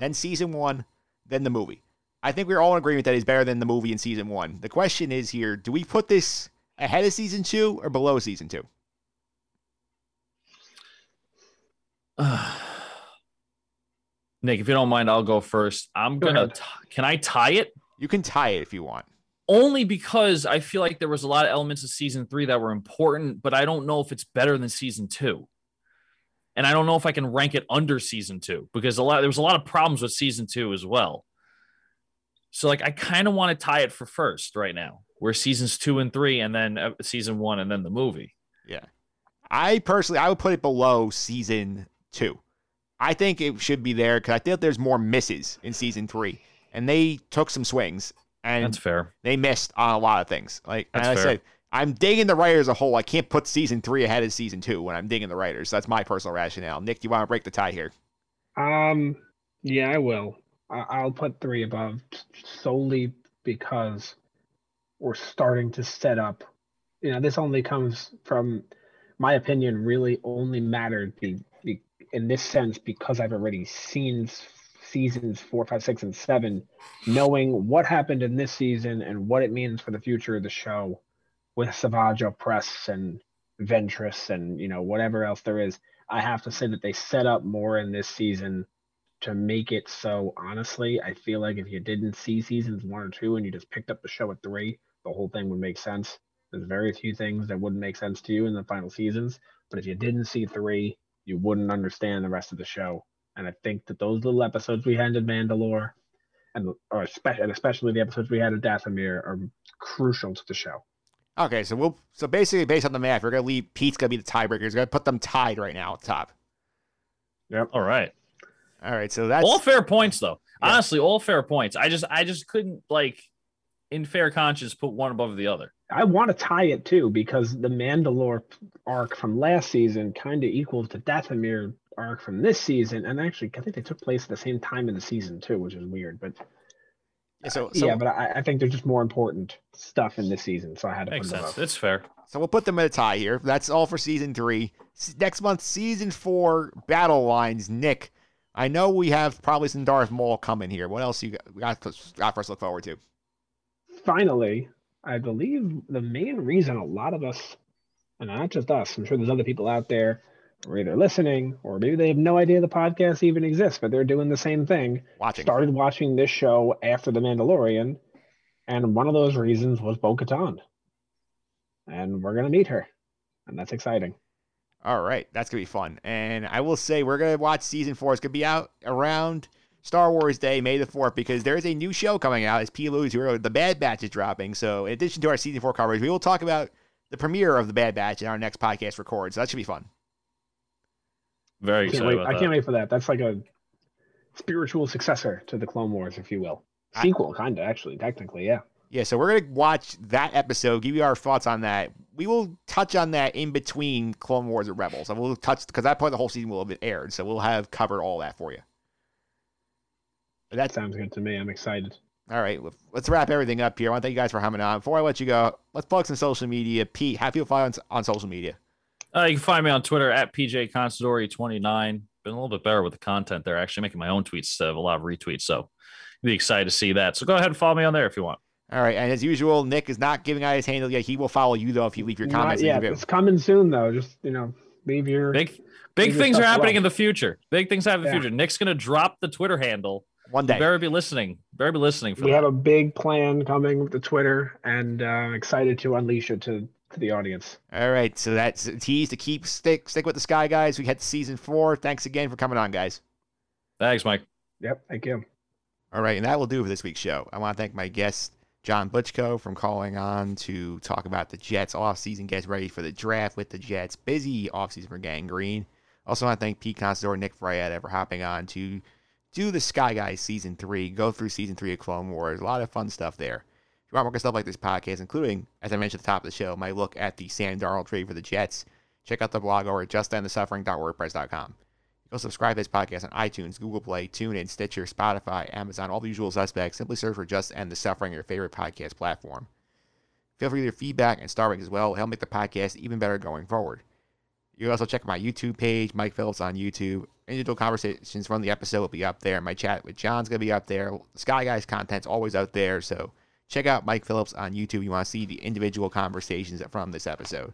A: then season one, then the movie. I think we're all in agreement that it's better than the movie in season one. The question is here: Do we put this ahead of season two or below season two?
J: Nick, if you don't mind, I'll go first. I'm
K: Go
J: gonna. T- can I tie it?
A: You can tie it if you want.
J: Only because I feel like there was a lot of elements of season three that were important, but I don't know if it's better than season two. And I don't know if I can rank it under season two because a lot there was a lot of problems with season two as well. So like I kind of want to tie it for first right now, where seasons two and three, and then uh, season one, and then the movie.
A: Yeah. I personally, I would put it below season two. I think it should be there because I think there's more misses in season three, and they took some swings and
J: That's fair.
A: they missed on a lot of things. Like I said, I'm digging the writers as a whole. I can't put season three ahead of season two when I'm digging the writers. That's my personal rationale. Nick, do you want to break the tie here?
K: Um, yeah, I will. I'll put three above solely because we're starting to set up. You know, this only comes from my opinion. Really, only mattered be, in this sense because I've already seen seasons four, five, six, and seven, knowing what happened in this season and what it means for the future of the show with Savage Opress and Ventress and you know whatever else there is. I have to say that they set up more in this season to make it so honestly, I feel like if you didn't see seasons one or two and you just picked up the show at three, the whole thing would make sense. There's very few things that wouldn't make sense to you in the final seasons. But if you didn't see three, you wouldn't understand the rest of the show. And I think that those little episodes we had in Mandalore and or especially, and especially the episodes we had in Dathomir are crucial to the show.
A: Okay, so we'll so basically based on the math, we're gonna leave Pete's gonna be the tiebreaker. He's gonna put them tied right now at the top.
K: Yep.
J: All right.
A: All right, so that's
J: all fair points though.
A: Yeah.
J: Honestly, all fair points. I just I just couldn't like in fair conscience put one above the other.
K: I want to tie it too because the Mandalore arc from last season kind of equals the Dathomir arc from this season, and actually, I think they took place at the same time in the season too, which is weird. But
A: Yeah, so, so
K: yeah, but I, I think there's just more important stuff in this season, so I had to
J: Makes
K: put it
J: sense.
K: above.
J: It's fair.
A: So we'll put them at a tie here. That's all for season three. Next month, season four, Battle Lines. Nick, I know we have probably some Darth Maul coming here. What else you got, we got, got for us to look forward to?
K: Finally, I believe the main reason a lot of us, and not just us, I'm sure there's other people out there are either listening or maybe they have no idea the podcast even exists, but they're doing the same thing.
A: Watching.
K: started watching this show after The Mandalorian, and one of those reasons was Bo Katan. And we're going to meet her, and that's exciting.
A: All right, that's gonna be fun. And I will say we're gonna watch season four. It's gonna be out around Star Wars Day, May the fourth, because there is a new show coming out. As P to earlier, the Bad Batch is dropping. So in addition to our season four coverage, we will talk about the premiere of the Bad Batch in our next podcast record. So that should be fun.
J: Very
K: I can't,
J: excited
K: wait,
J: about
K: I
J: that.
K: can't wait for that. That's like a spiritual successor to the Clone Wars, if you will.
A: I-
K: Sequel, kind of, actually, technically, yeah.
A: Yeah, so we're gonna watch that episode, give you our thoughts on that. We will touch on that in between Clone Wars and Rebels. And we'll touch because that part of the whole season will have been aired, so we'll have covered all that for you. But
K: That sounds good to me. I'm excited.
A: all right. Let's wrap everything up here. I want to thank you guys for coming on. Before I let you go, let's plug some social media. Pete, how do you follow on, on social media?
J: Uh, you can find me on Twitter at PJ Considori29. Been a little bit better with the content there. Actually making my own tweets instead of a lot of retweets. So be excited to see that. So go ahead and follow me on there if you want.
A: All right, and as usual, Nick is not giving out his handle yet. He will follow you though if you leave your comments.
K: Not
A: in
K: yet.
A: the
K: It's coming soon, though. Just, you know, leave your.
J: Big big
K: Leave your
J: things are happening
K: alone.
J: in the future. Big things happen in the
K: Yeah.
J: future. Nick's gonna drop the Twitter handle.
A: one
J: You
A: day.
J: better be listening. Better be listening for
K: we
J: that.
K: have a big plan coming with the Twitter, and uh, I'm excited to unleash it to, to the audience.
A: All right, so that's a tease to keep stick stick with the Sky Guys. We had season four. Thanks again for coming on, guys.
J: Thanks, Mike.
K: Yep, thank you.
A: All right, and that will do for this week's show. I want to thank my guest, John Butchko, from calling on to talk about the Jets offseason, gets ready for the draft with the Jets. Busy offseason for Gang Green. Also want to thank Pete Constador, Nick Frietta for hopping on to do the Sky Guys season three, go through season three of Clone Wars. A lot of fun stuff there. If you want more good stuff like this podcast, including, as I mentioned at the top of the show, my look at the Sam Darnold trade for the Jets, check out the blog over at justendthesuffering.wordpress.com. You can subscribe to this podcast on iTunes, Google Play, TuneIn, Stitcher, Spotify, Amazon, all the usual suspects. Simply search for Just End the Suffering, your favorite podcast platform. Feel free to feedback and star ratings as well. Help make the podcast even better going forward. You can also check my YouTube page, Mike Phillips on YouTube. Individual conversations from the episode will be up there. My chat with John's gonna be up there. Sky Guys content's always out there, so check out Mike Phillips on YouTube. You want to see the individual conversations from this episode.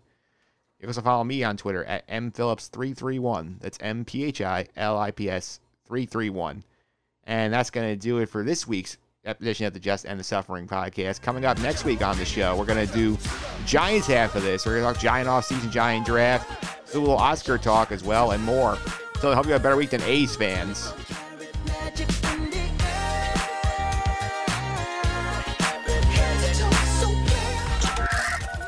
A: You can also follow me on Twitter at mphillips331. That's M P H I L I P S 331. And that's going to do it for this week's edition of the Just End the Suffering podcast. Coming up next week on the show, we're going to do Giants half of this. We're going to talk Giant offseason, Giant draft, a little Oscar talk as well, and more. So I hope you have a better week than A's fans.